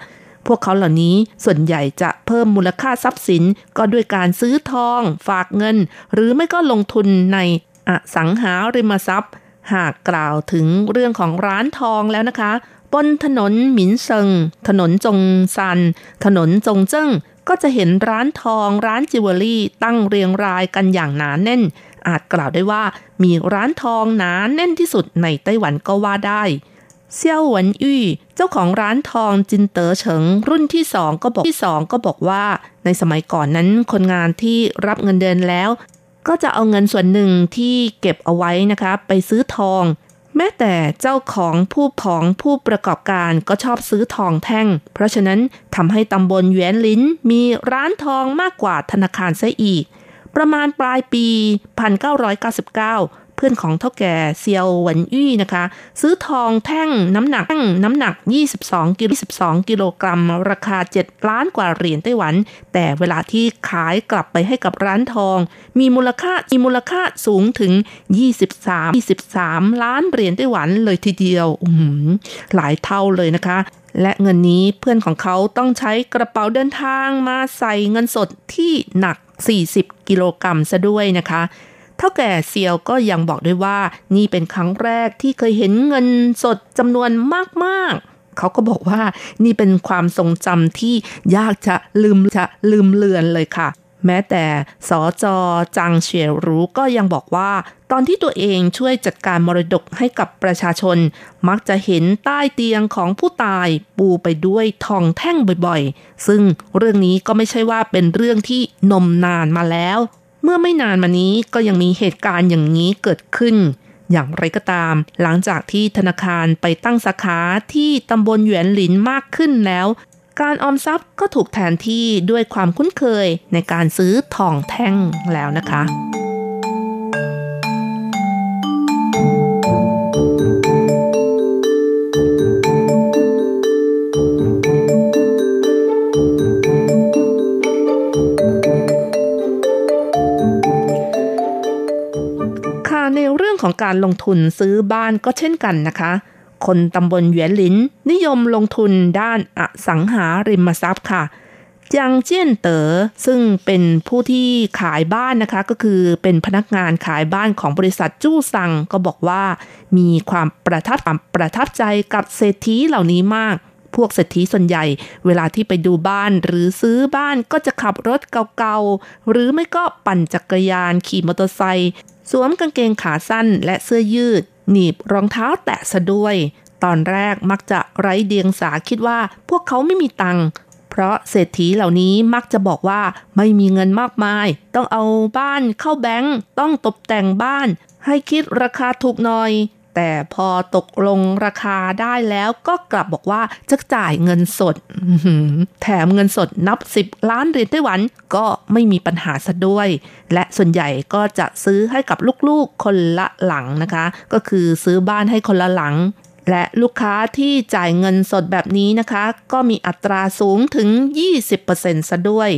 พวกเขาเหล่านี้ส่วนใหญ่จะเพิ่มมูลค่าทรัพย์สินก็ด้วยการซื้อทอง ฝากเงิน หรือไม่ก็ลงทุนในอสังหาริมทรัพย์ หากกล่าวถึงเรื่องของร้านทองแล้วนะคะ บนถนนหมินเซิง ถนนจงซัน ถนนจงเจิ้งก็จะเห็นร้านทองร้านจิวเวลรี่ตั้งเรียงรายกันอย่างหนานแน่น อาจกล่าวได้ว่ามีร้านทองหนานแน่นที่สุดในไต้หวันก็ว่าได้ เซี่ยวหวนอี้เจ้าของร้านทองจินเต๋อเฉิง รุ่นที่สองก็บอกที่สองก็บอกว่า ในสมัยก่อนนั้นคนงานที่รับเงินเดือนแล้ว ก็จะเอาเงินส่วนหนึ่งที่เก็บเอาไว้นะคะไปซื้อทอง แม้แต่เจ้าของผู้ของผู้ประกอบการก็ชอบซื้อทองแท่ง เพราะฉะนั้นทำให้ตำบลแหวนลิ้นมีร้านทองมากกว่าธนาคารซะอีก ประมาณปลายปี 1999 พื่อนของเท่าแก่เซียวหวนอี้นะคะ ซื้อทองแท่งน้ำหนักน้ำหนัก 22กิโล22 กิโลกรัม ราคา 7 ล้านกว่าเหรียญไต้หวัน แต่เวลาที่ขายกลับไปให้กับร้านทอง มีมูลค่ามีมูลค่าสูงถึง 23 23 ล้านเหรียญไต้หวันเลยทีเดียวอืหลายเท่าเลยนะคะและเงินนี้เพื่อนของเขาต้องใช้กระเป๋าเดินทางมาใส่เงินสดที่หนัก 40 กิโลกรัมซะด้วยนะคะ ท่าแก่เซียวก็ยังบอกด้วยว่า นี่เป็นครั้งแรกที่เคยเห็นเงินสดจำนวนมากๆ เขาก็บอกว่านี่เป็นความทรงจำที่ยากจะลืมจะลืมเลือนเลยค่ะ แม้แต่สอจอจังเฉียรู้ก็ยังบอกว่า ตอนที่ตัวเองช่วยจัดการมรดกให้กับประชาชน มักจะเห็นใต้เตียงของผู้ตายปูไปด้วยทองแท่งบ่อยๆ ซึ่งเรื่องนี้ก็ไม่ใช่ว่าเป็นเรื่องที่นมนานมาแล้ว เมื่อไม่นานมานี้ก็ยังมีเหตุการณ์อย่างนี้เกิดขึ้น อย่างไรก็ตาม หลังจากที่ธนาคารไปตั้งสาขาที่ตำบลหยวนหลินมากขึ้นแล้ว การออมทรัพย์ก็ถูกแทนที่ด้วยความคุ้นเคยในการซื้อทองแท่งแล้วนะคะ การลงทุนซื้อบ้านก็เช่นกันนะคะ คนตำบลเหวียนหลิน นิยมลงทุนด้านอสังหาริมทรัพย์ค่ะจางเจี้ยนเต๋อซึ่งเป็นผู้ที่ขายบ้านนะคะ ก็คือเป็นพนักงานขายบ้านของบริษัทจู้ซังก็บอกว่า มีความประทับประทับใจกับเศรษฐีเหล่านี้มาก พวกเศรษฐีส่วนใหญ่ เวลาที่ไปดูบ้านหรือซื้อบ้านก็จะขับรถเก่าๆ หรือไม่ก็ปั่นจักรยานขี่มอเตอร์ไซค์ สวมกางเกงขาสั้นและเสื้อยืด หนีบรองเท้าแตะซะด้วย ตอนแรกมักจะไร้เดียงสาคิดว่าพวกเขาไม่มีตังค์เพราะเศรษฐีเหล่านี้มักจะบอกว่าไม่มีเงินมากมาย ต้องเอาบ้านเข้าแบงก์ต้องตกแต่งบ้าน ให้คิดราคาถูกหน่อย แต่พอตกลงราคาได้แล้วก็กลับบอกว่าจะจ่ายเงินสด แถมเงินสดนับ 10 ล้านเหรียญไต้หวันก็ไม่มีปัญหาซะด้วย และส่วนใหญ่ก็จะซื้อให้กับลูกๆคนละหลังนะคะ ก็คือซื้อบ้านให้คนละหลังและลูกค้าที่จ่ายเงินสดแบบนี้นะคะ ก็มีอัตราสูงถึง 20%ซะด้วย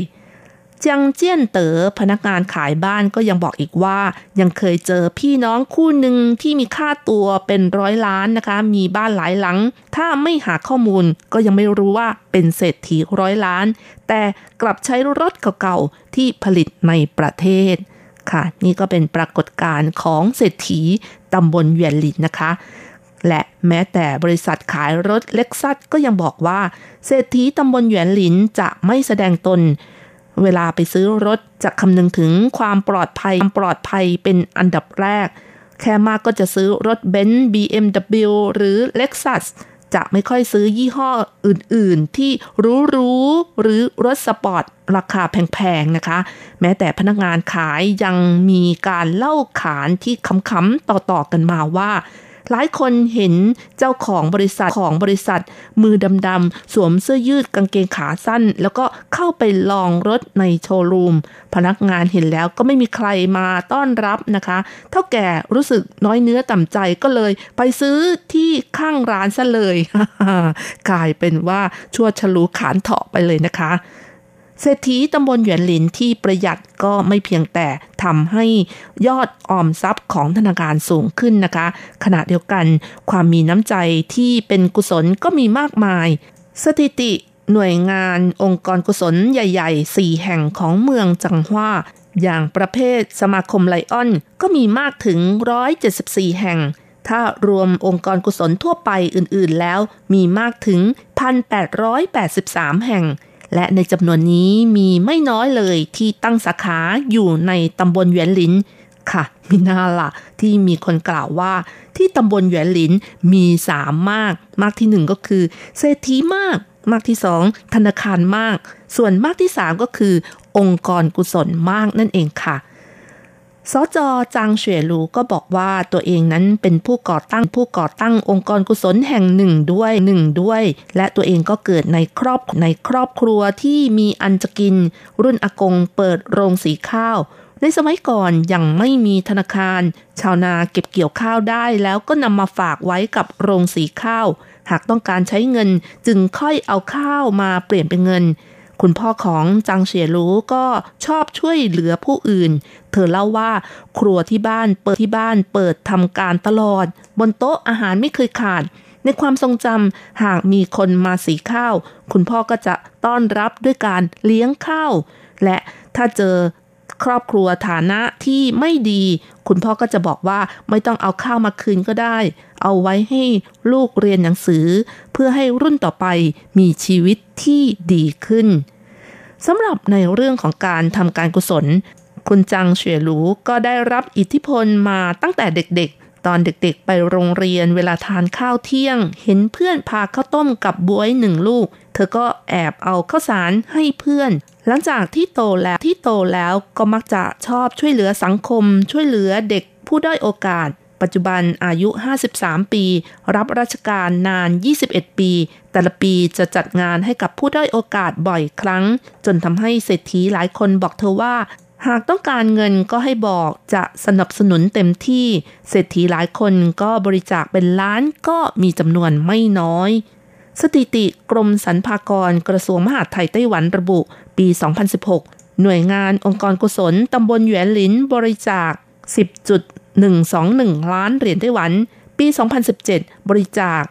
จังเจี้ยนเต๋อพนักงานขายบ้านก็ยังบอกอีกว่า ยังเคยเจอพี่น้องคู่หนึ่งที่มีค่าตัวเป็นร้อยล้านนะคะ มีบ้านหลายหลัง ถ้าไม่หาข้อมูลก็ยังไม่รู้ว่าเป็นเศรษฐีร้อยล้าน แต่กลับใช้รถเก่าๆที่ผลิตในประเทศค่ะ นี่ก็เป็นปรากฏการณ์ของเศรษฐีตำบลเวียนลินนะคะ และแม้แต่บริษัทขายรถเล็กซัสก็ยังบอกว่า เศรษฐีตำบลเหวียนหลินจะไม่แสดงตน เวลาไปซื้อรถจะคำนึงถึงความปลอดภัยความปลอดภัยเป็นอันดับแรก แค่มากก็จะซื้อรถเบนซ์ BMW หรือ Lexus จะไม่ค่อยซื้อยี่ห้ออื่นๆ ที่รู้ๆหรือรถสปอร์ตราคาแพงๆนะคะ แม้แต่พนักงานขายยังมีการเล่าขานที่คำๆต่อๆกันมาว่า หลายคนเห็นเจ้าของบริษัทของบริษัท มือดำๆสวมเสื้อยืดกางเกงขาสั้น แล้วก็เข้าไปลองรถในโชว์รูม พนักงานเห็นแล้วก็ไม่มีใครมาต้อนรับนะคะ เท่าแก่รู้สึกน้อยเนื้อต่ำใจก็เลย ไปซื้อที่ข้างร้านซะเลย กลายเป็นว่าชั่วฉลูขานเถาะไปเลยนะคะ เศรษฐีตำบลหยวนหลินที่ประหยัดก็ไม่เพียงแต่ทำให้ยอดออมทรัพย์ของธนาคารสูงขึ้นนะคะ ขณะเดียวกัน ความมีน้ำใจที่เป็นกุศลก็มีมากมาย สถิติหน่วยงานองค์กรกุศลใหญ่ๆ 4 แห่งของเมืองจังหว้า อย่างประเภทสมาคมไลออน ก็มีมากถึง 174 แห่ง ถ้ารวมองค์กรกุศลทั่วไปอื่นๆแล้วมีมากถึง 1,883 แห่ง และในจำนวนนี้มีไม่น้อยเลยที่ตั้งสาขาอยู่ในตำบลเหวียนหลินค่ะมินาละที่มีคนกล่าวว่า ที่ตำบลเหวียนหลินมีสามมาก มากที่หนึ่งก็คือเศรษฐีมาก มากที่สองธนาคารมาก ส่วนมากที่สามก็คือ องค์กรกุศลมากนั่นเองค่ะ สจจางเฉวยลูก็บอกว่าตัวเองนั้นเป็นผู้ก่อตั้งผู้ก่อตั้งองค์กรกุศลแห่งหนึ่งด้วยหนึ่งด้วย และตัวเองก็เกิดในครอบในครอบครัวที่มีอันจะกิน รุ่นอากงเปิดโรงสีข้าว ในสมัยก่อนยังไม่มีธนาคาร ชาวนาเก็บเกี่ยวข้าวได้แล้วก็นำมาฝากไว้กับโรงสีข้าว หากต้องการใช้เงินจึงค่อยเอาข้าวมาเปลี่ยนเป็นเงิน คุณพ่อของจังเฉียรู้ก็ชอบช่วยเหลือผู้อื่น เธอเล่าว่าครัวที่บ้านเปิดที่บ้านเปิดทำการตลอด บนโต๊ะอาหารไม่เคยขาด ในความทรงจำหากมีคนมาสีข้าว คุณพ่อก็จะต้อนรับด้วยการเลี้ยงข้าว และถ้าเจอ ครอบครัวฐานะที่ไม่ดี คุณพ่อก็จะบอกว่าไม่ต้องเอาข้าวมาคืนก็ได้ เอาไว้ให้ลูกเรียนหนังสือ เพื่อให้รุ่นต่อไปมีชีวิตที่ดีขึ้นสำหรับในเรื่องของการทำการกุศล คุณจังเฉียหลูก็ได้รับอิทธิพลมาตั้งแต่เด็กๆ ตอนเด็กๆ ไปโรงเรียนเวลาทานข้าวเที่ยง เห็นเพื่อนพาข้าวต้มกับบวยหนึ่งลูก เธอก็แอบเอาข้าวสารให้เพื่อน หลังจากที่โตแล้วที่โตแล้วก็มักจะชอบช่วยเหลือสังคม ช่วยเหลือเด็กผู้ด้อยโอกาส ปัจจุบันอายุ 53 ปี รับราชการนาน 21 ปี แต่ละปีจะจัดงานให้กับผู้ได้โอกาสบ่อยครั้ง จนทำให้เศรษฐีหลายคนบอกเธอว่า หากต้องการเงินก็ให้บอกจะสนับสนุนเต็มที่ เศรษฐีหลายคนก็บริจาคเป็นล้านก็มีจำนวนไม่น้อย สถิติกรมสรรพากรกระทรวงมหาดไทยไต้หวันระบุ ปี 2016 หน่วยงานองค์กรกุศลตำบลหยวนหลินบริจาค 10 121 ล้านเหรียญไต้หวัน ปี 2017 บริจาค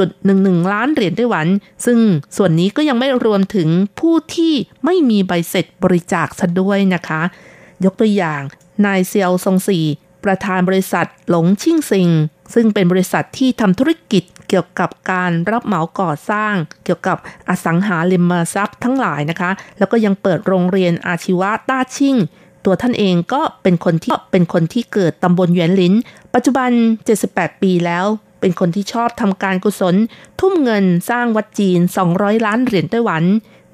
10.11 ล้านเหรียญไต้หวัน ซึ่งส่วนนี้ก็ยังไม่รวมถึงผู้ที่ไม่มีใบเสร็จบริจาคซะด้วยนะคะ ยกตัวอย่าง นายเซียวซงซีประธานบริษัทหลงชิ่งซิง ซึ่งเป็นบริษัทที่ทำธุรกิจ เกี่ยวกับการรับเหมาก่อสร้าง เกี่ยวกับอสังหาริมทรัพย์ทั้งหลายนะคะ แล้วก็ยังเปิดโรงเรียนอาชีวะต้าชิ่ง ตัวท่านเองก็เป็นคนที่เป็นคนที่เกิดตำบลเหวียนลินปัจจุบัน 78 ปีแล้วเป็นคนที่ชอบทำการกุศล ทุ่มเงินสร้างวัดจีน 200 ล้านเหรียญไต้หวัน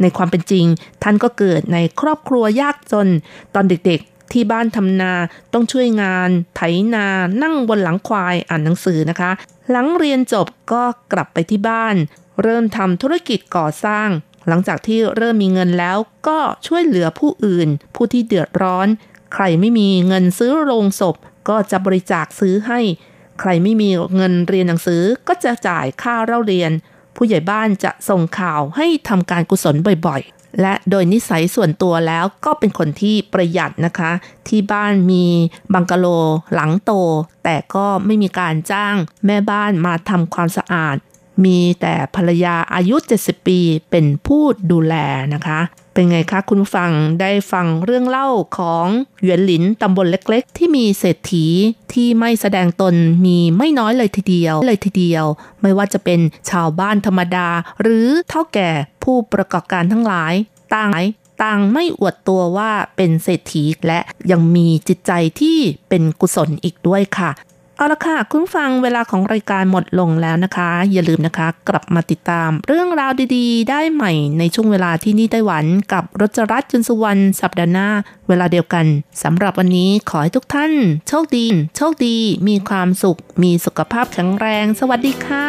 ในความเป็นจริง ท่านก็เกิดในครอบครัวยากจน ตอนเด็กๆ ที่บ้านทำนาต้องช่วยงาน ไถนานั่งบนหลังควายอ่านหนังสือนะคะ หลังเรียนจบก็กลับไปที่บ้าน เริ่มทำธุรกิจก่อสร้าง หลังจากที่เริ่มมีเงินแล้วก็ช่วยเหลือผู้อื่น ผู้ที่เดือดร้อน ใครไม่มีเงินซื้อโรงศพ ก็จะบริจาคซื้อให้ ใครไม่มีเงินเรียนหนังสือก็จะจ่ายค่าเล่าเรียน ผู้ใหญ่บ้านจะส่งข่าวให้ทำการกุศลบ่อย และโดยนิสัยส่วนตัวแล้วก็เป็นคนที่ประหยัดนะคะ ที่บ้านมีบังกะโลหลังโต แต่ก็ไม่มีการจ้างแม่บ้านมาทำความสะอาด มีแต่ภรรยาอายุ 70 ปีเป็นผู้ดูแลนะคะ เป็นไงคะคุณฟังได้ฟังเรื่องเล่าของหยวนหลินตำบลเล็กๆ ที่มีเศรษฐีที่ไม่แสดงตนมีไม่น้อยเลยทีเดียวเลยทีเดียว ไม่ว่าจะเป็นชาวบ้านธรรมดา หรือเท่าแก่ผู้ประกอบการทั้งหลายต่างต่างไม่อวดตัวว่าเป็นเศรษฐีและยังมีจิตใจที่เป็นกุศลอีกด้วยค่ะ เอาละค่ะ คุณฟังเวลาของรายการหมดลงแล้วนะคะ อย่าลืมนะคะ กลับมาติดตามเรื่องราวดีๆ ได้ใหม่ในช่วงเวลาที่นี่ไต้หวันกับรจรัสจุนสุวรรณสัปดาห์หน้า เวลาเดียวกันสำหรับวันนี้ขอให้ทุกท่าน โชคดี โชคดี มีความสุข มีสุขภาพแข็งแรง สวัสดีค่ะ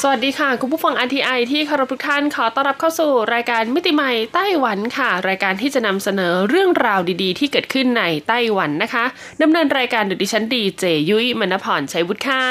สวัสดีค่ะ คุณผู้ฟัง RTI ที่คารพทุกท่านขอต้อนรับเข้าสู่รายการมิติใหม่ไต้หวันค่ะ รายการที่จะนำเสนอเรื่องราวดีๆ ที่เกิดขึ้นในไต้หวันนะคะดำเนินรายการโดยดิฉันดีเจยุ้ยมณพรชัยวุฒิค่ะ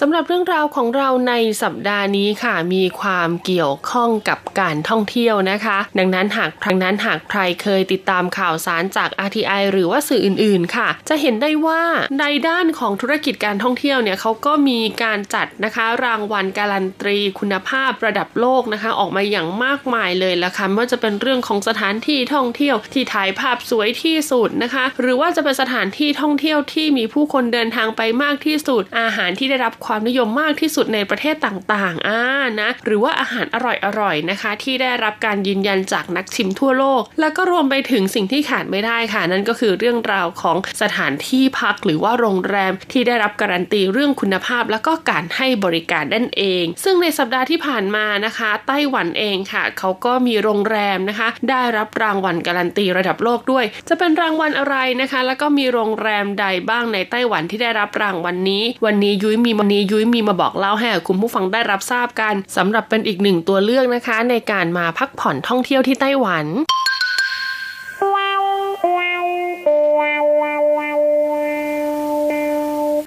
สำหรับเรื่องราวของเราในสัปดาห์นี้ค่ะ มีความเกี่ยวข้องกับการท่องเที่ยวนะคะ ดังนั้นหากดังนั้นหากใครเคยติดตามข่าวสารจาก RTI หรือว่าสื่ออื่นๆค่ะ จะเห็นได้ว่าในด้านของธุรกิจการท่องเที่ยวเนี่ยเขาก็มีการจัดนะคะรางวัลการันตีคุณภาพระดับโลกนะคะ ออกมาอย่างมากมายเลยละค่ะไม่ว่าจะเป็นเรื่องของสถานที่ท่องเที่ยวที่ถ่ายภาพสวยที่สุดนะคะ หรือว่าจะเป็นสถานที่ท่องเที่ยวที่มีผู้คนเดินทางไปมากที่สุด อาหารที่ได้รับความนิยมมากที่สุดในประเทศต่างๆอ่านะหรือว่าอาหารอร่อยๆนะคะ ที่ได้รับการยืนยันจากนักชิมทั่วโลก แล้วก็รวมไปถึงสิ่งที่ขาดไม่ได้ค่ะ นั่นก็คือเรื่องราวของสถานที่พักหรือว่าโรงแรมที่ได้รับการันตีเรื่องคุณภาพ แล้วก็การให้บริการนั่นเองซึ่งในสัปดาห์ที่ผ่านมานะคะ ไต้หวันเองค่ะ เขาก็มีโรงแรมนะคะ ได้รับรางวัลการันตีระดับโลกด้วย จะเป็นรางวัลอะไรนะคะ แล้วก็มีโรงแรมใดบ้างในไต้หวันที่ได้รับรางวัลนนี้ วันนี้ยุ้ยมีวันนี้ยุ้ยมีมาบอกเล่าให้คุณผู้ฟังได้รับทราบกันสำหรับเป็นอีกหนึ่งตัวเลือกนะคะ ในการมาพักผ่อนท่องเที่ยวที่ไต้หวัน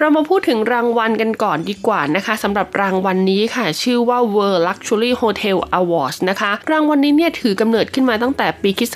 เรามาพูดถึงรางวัลกันก่อนดีกว่านะคะสำหรับรางวัลนนี้ค่ะ ชื่อว่า World Luxury Hotel Awards นะคะ รางวัลนนี้เนี่ยถือกำเนิดขึ้นมาตั้งแต่ปีคศ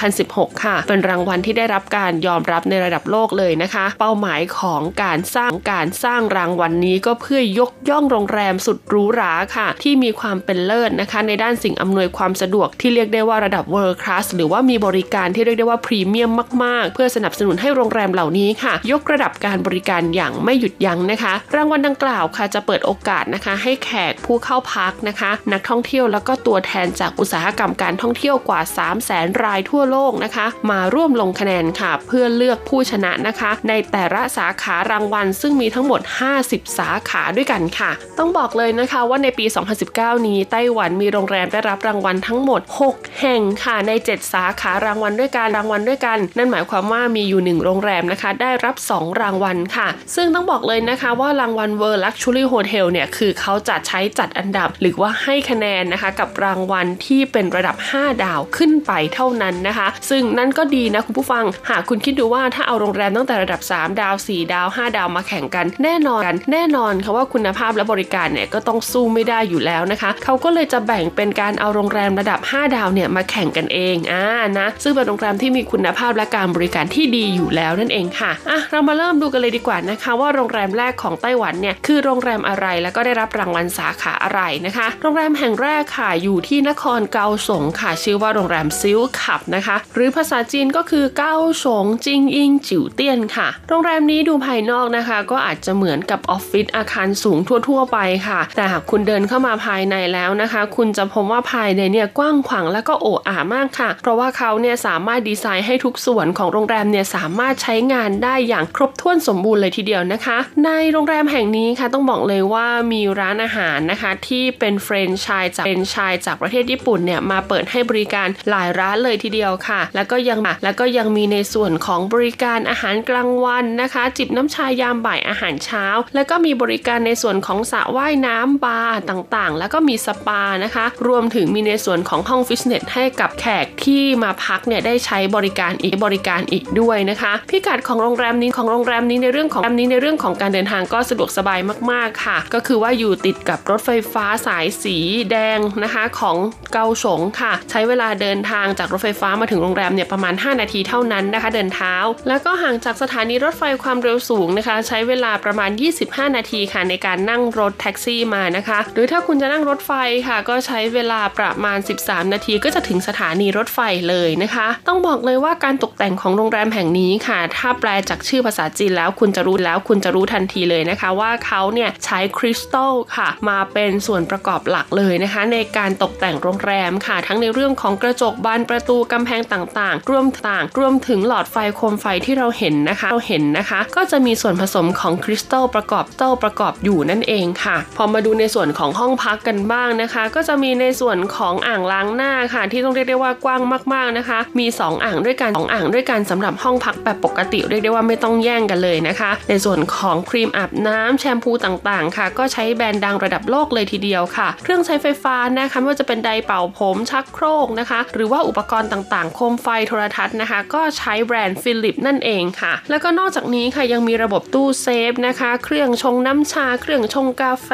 2016 ค่ะ เป็นรางวัลที่ได้รับการยอมรับในระดับโลกเลยนะคะ เป้าหมายของการสร้างการสร้างรางวัลนนี้ก็เพื่อยกย่องโรงแรมสุดหรูหราค่ะ ที่มีความเป็นเลิศนะคะ ในด้านสิ่งอำนวยความสะดวกที่เรียกได้ว่าระดับ World Class หรือว่ามีบริการที่เรียกได้ว่าพรีเมียมมาก ๆ เพื่อสนับสนุนให้โรงแรมเหล่านี้ค่ะ ยกระดับการบริการอย่างอย่างไม่หยุดยั้งนะคะ รางวัลดังกล่าวค่ะจะเปิดโอกาสนะคะ ให้แขกผู้เข้าพักนะคะ นักท่องเที่ยวแล้วก็ตัวแทนจากอุตสาหกรรมการท่องเที่ยวกว่า 3 0 0แสนรายทั่วโลกนะคะ มาร่วมลงคะแนนค่ะ เพื่อเลือกผู้ชนะนะคะ ในแต่ละสาขารางวัล ซึ่งมีทั้งหมด 50 สาขาด้วยกันค่ะ ต้องบอกเลยนะคะว่าในปี 2019 นี้ไต้หวันมีโรงแรมได้รับรางวัลทั้งหมด 6 แห่งค่ะใน 7 สาขารางวัลด้วยกันรางวัลด้วยกัน นั่นหมายความว่ามีอยู่ 1 โรงแรมนะคะ ได้รับ 2 รางวัลค่ะ ซึ่งต้องบอกเลยนะคะว่ารางวัล World Luxury Hotel เนี่ย คือเขาจะใช้จัดอันดับหรือว่าให้คะแนนนะคะ กับรางวัลที่เป็นระดับ 5 ดาวขึ้นไปเท่านั้นนะคะ ซึ่งนั่นก็ดีนะคุณผู้ฟัง หากคุณคิดดูว่าถ้าเอาโรงแรมตั้งแต่ระดับ 3 ดาว 4 ดาว 5 ดาวมาแข่งกันแน่นอนกันแน่นอนค่ะว่าคุณภาพและบริการเนี่ยก็ต้องสู้ไม่ได้อยู่แล้วนะคะ เขาก็เลยจะแบ่งเป็นการเอาโรงแรมระดับ 5 ดาวเนี่ยมาแข่งกันเองอ่านะซึ่งเป็นโรงแรมที่มีคุณภาพและการบริการที่ดีอยู่แล้วนั่นเองค่ะอะเรามาเริ่มดูกันเลยดีกว่านะคะว่าโรงแรมแรกของไต้หวันเนี่ยคือโรงแรมอะไรแล้วก็ได้รับรางวัลสาขาอะไรนะคะ โรงแรมแห่งแรกค่ะอยู่ที่นครเกาสงค่ะชื่อว่าโรงแรมซิลขับนะคะ หรือภาษาจีนก็คือเกาสงจิงอิงจิ๋วเตี้ยนค่ะ โรงแรมนี้ดูภายนอกนะคะ ก็อาจจะเหมือนกับออฟฟิศอาคารสูงทั่ว ๆ ไปค่ะ แต่หากคุณเดินเข้ามาภายในแล้วนะคะ คุณจะพบว่าภายในเนี่ยกว้างขวางและก็โอ้อามากค่ะ เพราะว่าเขาเนี่ยสามารถดีไซน์ให้ทุกส่วนของโรงแรมเนี่ยสามารถใช้งานได้อย่างครบถ้วนสมบูรณ์เลยทีเดียวนะคะ ในโรงแรมแห่งนี้ค่ะต้องบอกเลยว่ามีร้านอาหารนะคะ ที่เป็นเฟรนช์ชายจากเฟรนช์ชายจากประเทศญี่ปุ่นเนี่ยมาเปิดให้บริการหลายร้านเลยทีเดียวค่ะ แล้วก็ยังแล้วก็ยังมีในส่วนของบริการอาหารกลางวันนะคะ จิบน้ำชายามบ่ายอาหารเช้า แล้วก็มีบริการในส่วนของสระว่ายน้ำบาร์ต่างๆ แล้วก็มีสปานะคะ รวมถึงมีในส่วนของห้องฟิตเนสให้กับแขกที่มาพักเนี่ยได้ใช้บริการอีกบริการอีกด้วยนะคะ พิกัดของโรงแรมนี้ของโรงแรมนี้ในเรื่องของแรมนี้ในเรื่องของการเดินทางก็สะดวกสบายมากๆค่ะ ก็คือว่าอยู่ติดกับรถไฟฟ้าสายสีแดงนะคะของเกาสงค่ะ ใช้เวลาเดินทางจากรถไฟฟ้ามาถึงโรงแรมเนี่ยประมาณ 5 นาทีเท่านั้นนะคะ เดินเท้า แล้วก็ห่างจากสถานีรถไฟความเร็วสูงนะคะ ใช้เวลาประมาณ 25 นาทีค่ะในการนั่งรถแท็กซี่มานะคะ หรือถ้าคุณจะนั่งรถไฟค่ะ ก็ใช้เวลาประมาณ 13 นาทีก็จะถึงสถานีรถไฟเลยนะคะ ต้องบอกเลยว่าการตกแต่งของโรงแรมแห่งนี้ค่ะ ถ้าแปลจากชื่อภาษาจีนแล้วคุณจะรู้แล้วคุณจะรู้ทันทีเลยนะคะว่าเขาเนี่ยใช้คริสตัลค่ะ มาเป็นส่วนประกอบหลักเลยนะคะ ในการตกแต่งโรงแรมค่ะ ทั้งในเรื่องของกระจกบานประตูกำแพงต่างๆ รวมต่างรวมถึงหลอดไฟโคมไฟที่เราเห็นนะคะ เราเห็นนะคะ ก็จะมีส่วนผสมของคริสตัลประกอบเต้าประกอบอยู่นั่นเองค่ะ พอมาดูในส่วนของห้องพักกันบ้างนะคะ ก็จะมีในส่วนของอ่างล้างหน้าค่ะ ที่ต้องเรียกได้ว่ากว้างมากๆนะคะ มี 2 อ่างด้วยกัน2อ่างด้วยกันสำหรับห้องพักแบบปกติเรียกได้ว่าไม่ต้องแย่งกันเลยนะคะ ในส่วนของครีมอาบน้ำแชมพูต่างๆ ค่ะ ก็ใช้แบรนด์ดังระดับโลกเลยทีเดียวค่ะ เครื่องใช้ไฟฟ้านะคะไม่ว่าจะเป็นไดร์เป่าผมชักโครกนะคะ หรือว่าอุปกรณ์ต่างๆ โคมไฟโทรทัศน์นะคะ ก็ใช้แบรนด์ฟิลิปส์นั่นเองค่ะ แล้วก็นอกจากนี้ค่ะยังมีระบบตู้เซฟนะคะ เครื่องชงน้ำชา เครื่องชงกาแฟ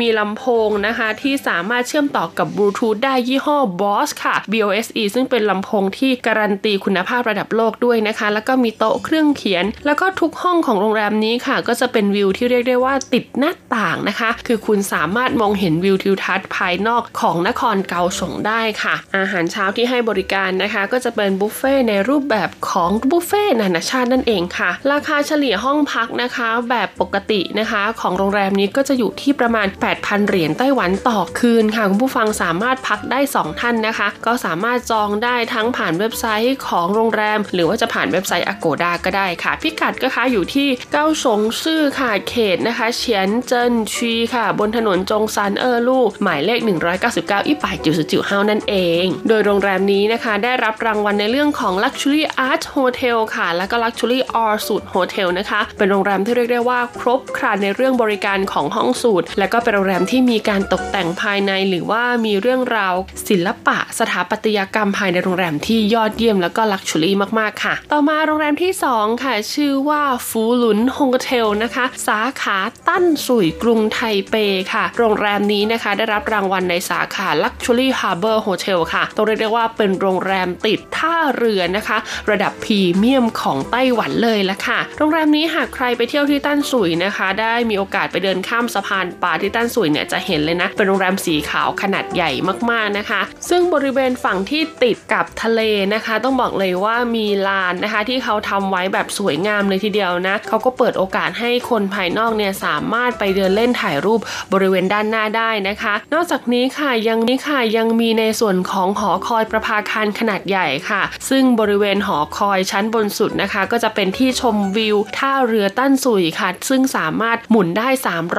มีลำโพงนะคะ ที่สามารถเชื่อมต่อกับบลูทูธได้ยี่ห้อ Boss ค่ะ BOSE ซึ่งเป็นลำโพงที่การันตีคุณภาพระดับโลกด้วยนะคะ แล้วก็มีโต๊ะเครื่องเขียน แล้วก็ทุกห้องของโรงแรมนี้ค่ะก็จะเป็นวิวที่เรียกได้ว่าติดหน้าต่างนะคะ คือคุณสามารถมองเห็นวิวทิวทัศน์ภายนอกของนครเกาสงได้ค่ะ อาหารเช้าที่ให้บริการนะคะ ก็จะเป็นบุฟเฟ่ในรูปแบบของบุฟเฟ่นานาชาตินั่นเองค่ะ ราคาเฉลี่ยห้องพักนะคะ แบบปกตินะคะ ของโรงแรมนี้ก็จะอยู่ที่ประมาณ 8,000 เหรียญไต้หวันต่อคืนค่ะ คุณผู้ฟังสามารถพักได้ 2 ท่านนะคะ ก็สามารถจองได้ทั้งผ่านเว็บไซต์ของโรงแรม หรือว่าจะผ่านเว็บไซต์ Agoda ก็ได้ค่ะ พิกัดก็คะอยู่ที่เก้าสงซื่อค่ะเขตนะคะเฉียนเจินชีค่ะ บนถนนจงซันเออร์ลู่หมายเลข 199 一百九十九號 นั่นเอง โดยโรงแรมนี้นะคะได้รับรางวัลในเรื่องของ Luxury Art Hotel ค่ะ แล้วก็ Luxury All Suite Hotel นะคะ เป็นโรงแรมที่เรียกได้ว่าครบครันในเรื่องบริการของห้องสูตร และก็เป็นโรงแรมที่มีการตกแต่งภายในหรือว่ามีเรื่องราว ศิลปะสถาปัตยกรรมภายในโรงแรมที่ยอดเยี่ยมแล้วก็ luxury มากๆค่ะ ต่อมาโรงแรมที่ 2 ค่ะ ชื่อว่าฟูหลุน Hotel นะคะ สาขาตั้นสุยกรุงไทเปค่ะ โรงแรมนี้นะคะ ได้รับรางวัลในสาขา Luxury Harbor Hotel ค่ะต้องเรียกได้ว่าเป็นโรงแรมติดท่าเรือนะคะ ระดับพรีเมียมของไต้หวันเลยละค่ะ โรงแรมนี้หากใครไปเที่ยวที่ตั้นสุยนะคะ ได้มีโอกาสไปเดินข้ามสะพานป่าที่ตั้นสุยเนี่ยจะเห็นเลยนะ เป็นโรงแรมสีขาวขนาดใหญ่มากๆนะคะ ซึ่งบริเวณฝั่งที่ติดกับทะเลนะคะ ต้องบอกเลยว่ามีลานนะคะ ที่เขาทำไว้แบบสวยงามเลยทีเดียวนะเขาก็เปิดโโอกาสให้คนภายนอกเนี่ยสามารถไปเดินเล่นถ่ายรูปบริเวณด้านหน้าได้นะคะ นอกจากนี้ค่ะยังนี้ค่ะยังมีในส่วนของหอคอยประภาคารขนาดใหญ่ค่ะ ซึ่งบริเวณหอคอยชั้นบนสุดนะคะ ก็จะเป็นที่ชมวิวท่าเรือตั้นสุยค่ะ ซึ่งสามารถหมุนได้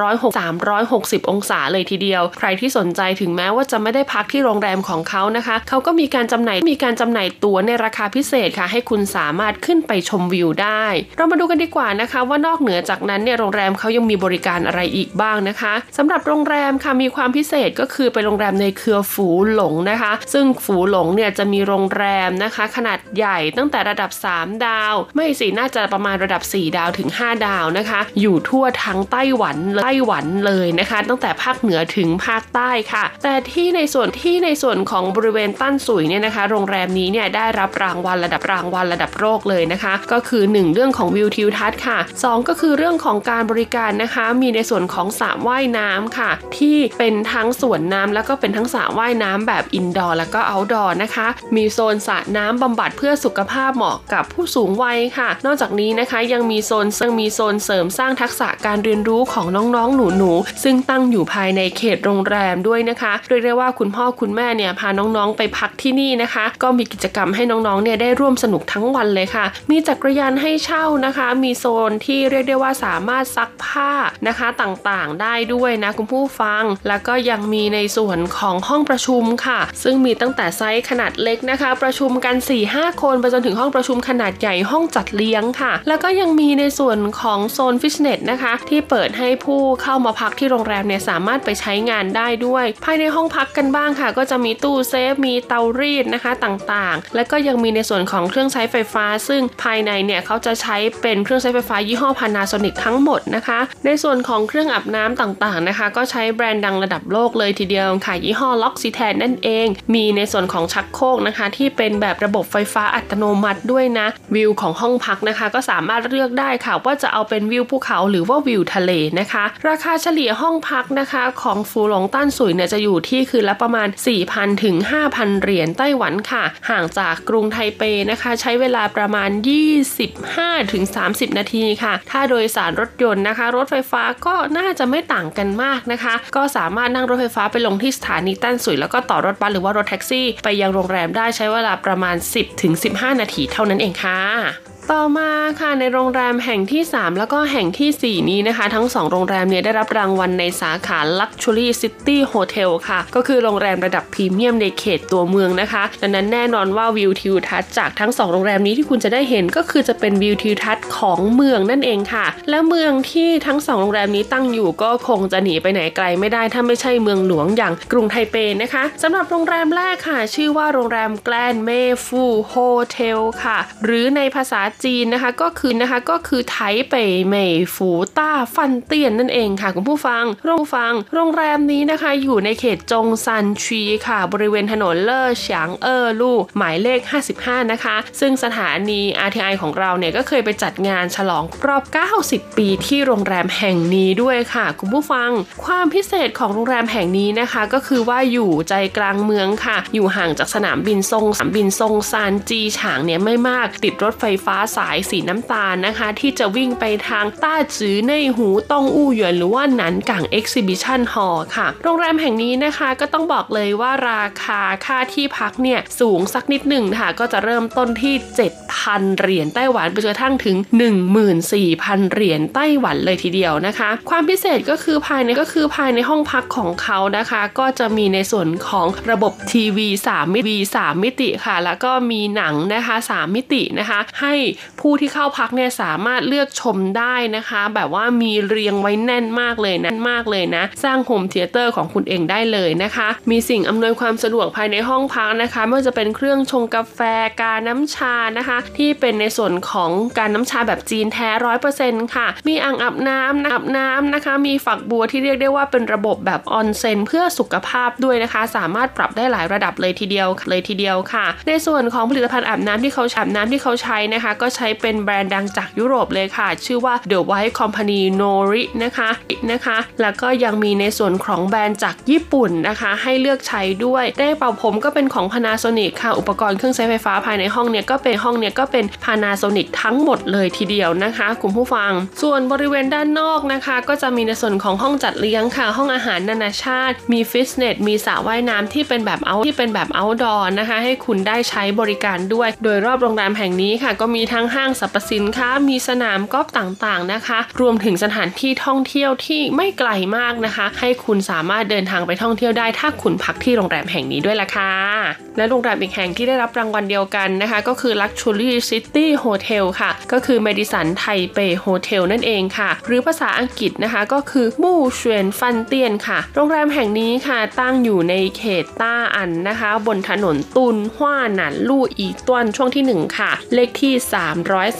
306 360 องศาเลยทีเดียว ใครที่สนใจถึงแม้ว่าจะไม่ได้พักที่โรงแรมของเขานะคะ เขาก็มีการจำหน่ายมีการจำหน่ายตั๋วในราคาพิเศษค่ะ ให้คุณสามารถขึ้นไปชมวิวได้ เรามาดูกันดีกว่านะคะว่านอกอกเหนือจากนั้นเนี่ยโรงแรมเขายังมีบริการอะไรอีกบ้างนะคะสำหรับโรงแรมค่ะมีความพิเศษก็คือเป็นโรงแรมในเครือฝูหลงนะคะ ซึ่งฝูหลงเนี่ยจะมีโรงแรมนะคะ ขนาดใหญ่ตั้งแต่ระดับ 3 ดาว ไม่สิน่าจะประมาณระดับ 4 ดาวถึง 5 ดาวนะคะ อยู่ทั่วทั้งไต้หวันไต้หวันเลยนะคะ ตั้งแต่ภาคเหนือถึงภาคใต้ค่ะ แต่ที่ในส่วนที่ในส่วนของบริเวณตั้นสุยเนี่ยนะคะ โรงแรมนี้เนี่ยได้รับรางวัลระดับรางวัลระดับโลกเลยนะคะ ก็คือ 1 เรื่องของวิวทิวทัศน์ค่ะ 2ก็คือเรื่องของการบริการนะคะ มีในส่วนของสระว่ายน้ำค่ะ ที่เป็นทั้งสวนน้ำแล้วก็เป็นทั้งสระว่ายน้ำแบบ indoor แล้วก็ outdoor นะคะ มีโซนสระน้ำบำบัดเพื่อสุขภาพเหมาะกับผู้สูงวัยค่ะ นอกจากนี้นะคะยังมีโซนซึ่งมีโซนเสริมสร้างทักษะการเรียนรู้ของน้องๆหนูๆซึ่งตั้งอยู่ภายในเขตโรงแรมด้วยนะคะเรียกได้ว่าคุณพ่อคุณแม่เนี่ยพาน้องๆไปพักที่นี่นะคะ ก็มีกิจกรรมให้น้องๆเนี่ยได้ร่วมสนุกทั้งวันเลยค่ะ มีจักรยานให้เช่านะคะ มีโซนที่เรียกได้ว่าสามารถซักผ้านะคะต่างๆ ได้ด้วยนะคุณผู้ฟัง แล้วก็ยังมีในส่วนของห้องประชุมค่ะ ซึ่งมีตั้งแต่ไซส์ขนาดเล็กนะคะ ประชุมกัน 4-5 คนไปจนถึงห้องประชุมขนาดใหญ่ห้องจัดเลี้ยงค่ะ แล้วก็ยังมีในส่วนของโซนฟิตเนสนะคะ ที่เปิดให้ผู้เข้ามาพักที่โรงแรมเนี่ยสามารถไปใช้งานได้ด้วย ภายในห้องพักกันบ้างค่ะ ก็จะมีตู้เซฟมีเตารีดนะคะต่างๆ แล้วก็ยังมีในส่วนของเครื่องใช้ไฟฟ้า ซึ่งภายในเนี่ยเขาจะใช้เป็นเครื่องใช้ไฟฟ้ายี่ห้อ Panasonic ทั้งหมดนะคะ ในส่วนของเครื่องอาบน้ำต่างๆนะคะ ก็ใช้แบรนด์ดังระดับโลกเลยทีเดียวค่ะยี่ห้อ L'Occitane นั่นเอง มีในส่วนของชักโครกนะคะ ที่เป็นแบบระบบไฟฟ้าอัตโนมัติด้วยนะ วิวของห้องพักนะคะ ก็สามารถเลือกได้ค่ะว่าจะเอาเป็นวิวภูเขาหรือว่าวิวทะเลนะคะ ราคาเฉลี่ยห้องพักนะคะ ของฟูหลงต้านสุยเนี่ยจะอยู่ที่คืนละประมาณ 4,000ถึง5,000 เหรียญไต้หวันค่ะ ห่างจากกรุงไทเปนะคะ ใช้เวลาประมาณ 25ถึง30 นาทีค่ะถ้าโดยสารรถยนต์นะคะ รถไฟฟ้าก็น่าจะไม่ต่างกันมากนะคะ ก็สามารถนั่งรถไฟฟ้าไปลงที่สถานีตั้นสุยแล้วก็ต่อรถบัสหรือว่ารถแท็กซี่ ไปยังโรงแรมได้ใช้เวลาประมาณ 10ถึง15 นาทีเท่านั้นเองค่ะ ต่อมาค่ะในโรงแรมแห่งที่ 3 แล้วก็แห่งที่ 4 นี้นะคะ ทั้ง 2 โรงแรมเนี่ยได้รับรางวัลในสาขา Luxury City Hotel ค่ะ ก็คือโรงแรมระดับพรีเมียมในเขตตัวเมืองนะคะ ดังนั้นแน่นอนว่าวิวทิวทัศน์จากทั้ง 2 โรงแรมนี้ที่คุณจะได้เห็นก็คือจะเป็นวิวทิวทัศน์ของเมืองนั่นเองค่ะ และเมืองที่ทั้ง 2 โรงแรมนี้ตั้งอยู่ก็คงจะหนีไปไหนไกลไม่ได้ถ้าไม่ใช่เมืองหลวงอย่างกรุงไทเปนะคะสำหรับโรงแรมแรกค่ะ ชื่อว่าโรงแรม Grand Mayfull Hotel ค่ะ หรือในภาษาจีนนะคะก็คือนะคะก็คือไทเปเมยฟูต้าฟันเตียนนั่นเองค่ะคุณผู้ฟังโรงฟัง โรงแรมนี้นะคะอยู่ในเขตจงซันชีค่ะ บริเวณถนนเลอเฉียงเออลู่หมายเลข 55 นะคะ ซึ่งสถานี RTI ของเราเนี่ยก็เคยไปจัดงานฉลองรอบ 90 ปีที่โรงแรมแห่งนี้ด้วยค่ะคุณผู้ฟัง ความพิเศษของโรงแรมแห่งนี้นะคะ ก็คือว่าอยู่ใจกลางเมืองค่ะ อยู่ห่างจากสนามบินทรงสนามบินทรงซานจีฉางเนี่ยไม่มาก ติดรถไฟฟ้าสายสีน้ำตาลนะคะ ที่จะวิ่งไปทางต้าจือในหูตองอู้หยวนหรือว่านันกัง Exhibition Hall ค่ะ โรงแรมแห่งนี้นะคะก็ต้องบอกเลยว่าราคาค่าที่พักเนี่ยสูงสักนิดหนึ่งค่ะ ก็จะเริ่มต้นที่ 7,000 เหรียญไต้หวันไปจนกระทั่งถึง 14,000 เหรียญไต้หวันเลยทีเดียวนะคะ ความพิเศษก็คือภายในก็คือภายในห้องพักของเขานะคะ ก็จะมีในส่วนของระบบทีวี3มิติ3มิติค่ะ แล้วก็มีหนังนะคะ 3 มิตินะคะ ให้ผู้ที่เข้าพักเนี่ยสามารถเลือกชมได้นะคะ แบบว่ามีเรียงไว้แน่นมากเลยแน่นมากเลยนะ สร้าง home theater ของคุณเองได้เลยนะคะ มีสิ่งอำนวยความสะดวกภายในห้องพักนะคะไม่ว่าจะเป็นเครื่องชงกาแฟกาน้ำชานะคะ ที่เป็นในส่วนของการน้ำชาแบบจีนแท้ร้อยเปอร์เซ็นต์ค่ะ มีอ่างอาบน้ำอาบน้ำนะคะ มีฝักบัวที่เรียกได้ว่าเป็นระบบแบบออนเซ็นเพื่อสุขภาพด้วยนะคะ สามารถปรับได้หลายระดับเลยทีเดียวเลยทีเดียวค่ะ ในส่วนของผลิตภัณฑ์อาบน้ำที่เขาอาบน้ำที่เขาใช้นะคะ ก็็ใช้เป็นแบรนด์ดังจากยุโรปเลยค่ะ ชื่อว่า The White Company Nori นะคะนะคะ แล้วก็ยังมีในส่วนของแบรนด์จากญี่ปุ่นนะคะ ให้เลือกใช้ด้วยได้เป่าผมก็เป็นของ Panasonic ค่ะ อุปกรณ์เครื่องใช้ไฟฟ้าภายในห้องเนี่ยก็เป็นห้องเนี่ยก็เป็น Panasonic ทั้งหมดเลยทีเดียวนะคะคุณผู้ฟัง ส่วนบริเวณด้านนอกนะคะ ก็จะมีในส่วนของห้องจัดเลี้ยงค่ะ ห้องอาหารนานาชาติ มีฟิตเนสมีสระว่ายน้ำที่เป็นแบบเอาที่เป็นแบบ outdoor นะคะ ให้คุณได้ใช้บริการด้วย โดยรอบโรงแรมแห่งนี้ค่ะ ก็มีทั้งห้างสรรพสินค้า มีสนามกอล์ฟต่างๆนะคะ รวมถึงสถานที่ท่องเที่ยวที่ไม่ไกลมากนะคะ ให้คุณสามารถเดินทางไปท่องเที่ยวได้ถ้าคุณพักที่โรงแรมแห่งนี้ด้วยล่ะค่ะ และโรงแรมอีกแห่งที่ได้รับรางวัลเดียวกันนะคะ ก็คือ Luxury City Hotel ค่ะ ก็คือ Madison Taipei Hotel นั่นเองค่ะ หรือภาษาอังกฤษนะคะก็คือมู่เฉียนฟันเตียนค่ะ โรงแรมแห่งนี้ค่ะตั้งอยู่ในเขตต้าอันนะคะ บนถนนตุนฮว่าหนันลู่อีต้วนช่วงที่ 1 ค่ะ เลขที่ 3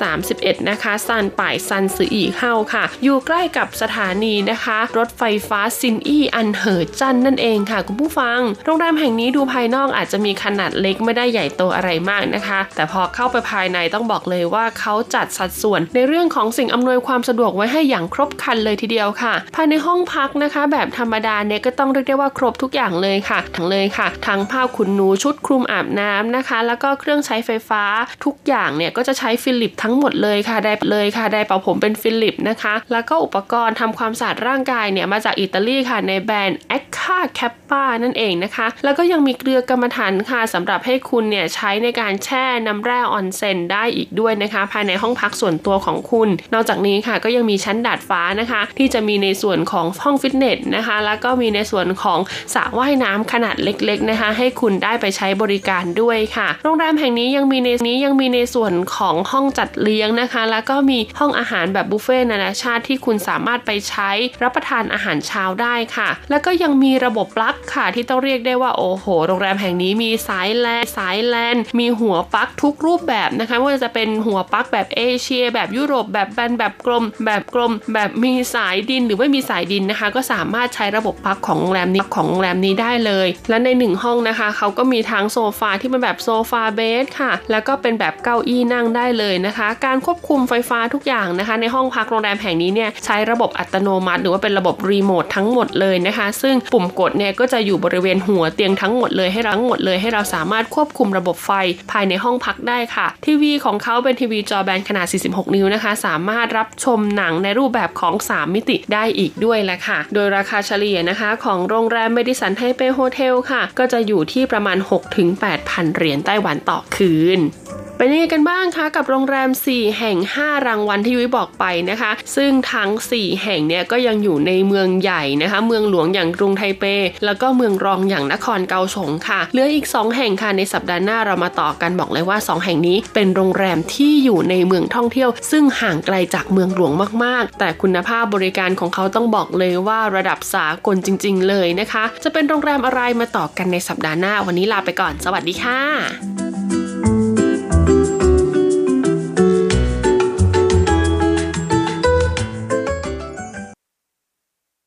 331 นะคะซันป่ายซันสืออีเข้าค่ะ อยู่ใกล้กับสถานีนะคะ รถไฟฟ้าซินอี้อันเหอจันนั่นเองค่ะ คุณผู้ฟัง โรงแรมแห่งนี้ดูภายนอกอาจจะมีขนาดเล็กไม่ได้ใหญ่โตอะไรมากนะคะ แต่พอเข้าไปภายในต้องบอกเลยว่าเขาจัดสัดส่วน ในเรื่องของสิ่งอำนวยความสะดวกไว้ให้อย่างครบครันเลยทีเดียวค่ะ ภายในห้องพักนะคะ แบบธรรมดาเนี่ยก็ต้องเรียกได้ว่าครบทุกอย่างเลยค่ะ ทั้งเลยค่ะ ทั้งผ้าขนหนูชุดคลุมอาบน้ำนะคะ แล้วก็เครื่องใช้ไฟฟ้าทุกอย่างเนี่ยก็จะใช้ Philips ทั้งหมดเลยค่ะได้เลยค่ะไดร์เป่าผมเป็น Philips นะคะ แล้วก็อุปกรณ์ทำความสะอาดร่างกายเนี่ยมาจากอิตาลีค่ะในแบรนด์ a c c a c a p p a นั่นเองนะคะ แล้วก็ยังมีเกลือกรรมฐานค่ะสำหรับให้คุณเนี่ยใช้ในการแช่น้ำแร่ออนเซนได้อีกด้วยนะคะ ภายในห้องพักส่วนตัวของคุณ นอกจากนี้ค่ะก็ยังมีชั้นดาดฟ้านะคะ ที่จะมีในส่วนของห้องฟิตเนสนะคะ แล้วก็มีในส่วนของสระว่ายน้ำขนาดเล็กๆนะคะ ให้คุณได้ไปใช้บริการด้วยค่ะ โรงแรมแห่งนี้ยังมีในนี้ยังมีในส่วนของสองห้องจัดเลี้ยงนะคะ แล้วก็มีห้องอาหารแบบบุฟเฟ่ต์นานาชาติที่คุณสามารถไปใช้รับประทานอาหารเช้าได้ค่ะ แล้วก็ยังมีระบบปลั๊กค่ะที่ต้องเรียกได้ว่าโอ้โห โรงแรมแห่งนี้มีสายแลนสายแลนมีหัวปลั๊กทุกรูปแบบนะคะไม่ว่าจะเป็นหัวปลั๊กแบบเอเชีย แบบยุโรปแบบแบนแบบกลม แบบกลม แบบมีสายดินหรือไม่มีสายดินนะคะ ก็สามารถใช้ระบบปลั๊กของโรงแรมนี้ของโรงแรมนี้ได้เลย และในหนึ่งห้องนะคะเขาก็มีทั้งโซฟาที่เป็นแบบโซฟาเบสค่ะ แล้วก็เป็นแบบเก้าอี้นั่งได้ได้เลยนะคะ การควบคุมไฟฟ้าทุกอย่างนะคะ ในห้องพักโรงแรมแห่งนี้เนี่ยใช้ระบบอัตโนมัติ หรือว่าเป็นระบบรีโมททั้งหมดเลยนะคะ ซึ่งปุ่มกดเนี่ยก็จะอยู่บริเวณหัวเตียงทั้งหมดเลยให้ทั้งหมดเลยให้เราสามารถควบคุมระบบไฟภายในห้องพักได้ค่ะ ทีวีของเขาเป็นทีวีจอแบนขนาด 46 นิ้วนะคะ สามารถรับชมหนังในรูปแบบของ 3 มิติได้อีกด้วยแหละค่ะ โดยราคาเฉลี่ยนะคะของโรงแรม Madison Taipei Hotel ค่ะ ก็จะอยู่ที่ประมาณ 6-8,000 เหรียญไต้หวันต่อคืนเป็นยังไงกันบ้างคะกับโรงแรม 4 แห่ง 5 รางวัลที่ยุ้ยบอกไปนะคะ ซึ่งทั้ง 4 แห่งเนี่ยก็ยังอยู่ในเมืองใหญ่นะคะ เมืองหลวงอย่างกรุงไทเป แล้วก็เมืองรองอย่างนครเกาสงค่ะ เหลืออีก 2 แห่งค่ะในสัปดาห์หน้าเรามาต่อกันบอกเลยว่า 2 แห่งนี้เป็นโรงแรมที่อยู่ในเมืองท่องเที่ยว ซึ่งห่างไกลจากเมืองหลวงมากๆ แต่คุณภาพบริการของเขาต้องบอกเลยว่าระดับสากลจริง ๆ เลยนะคะ จะเป็นโรงแรมอะไรมาต่อกันในสัปดาห์หน้าวันนี้ลาไปก่อน สวัสดีค่ะ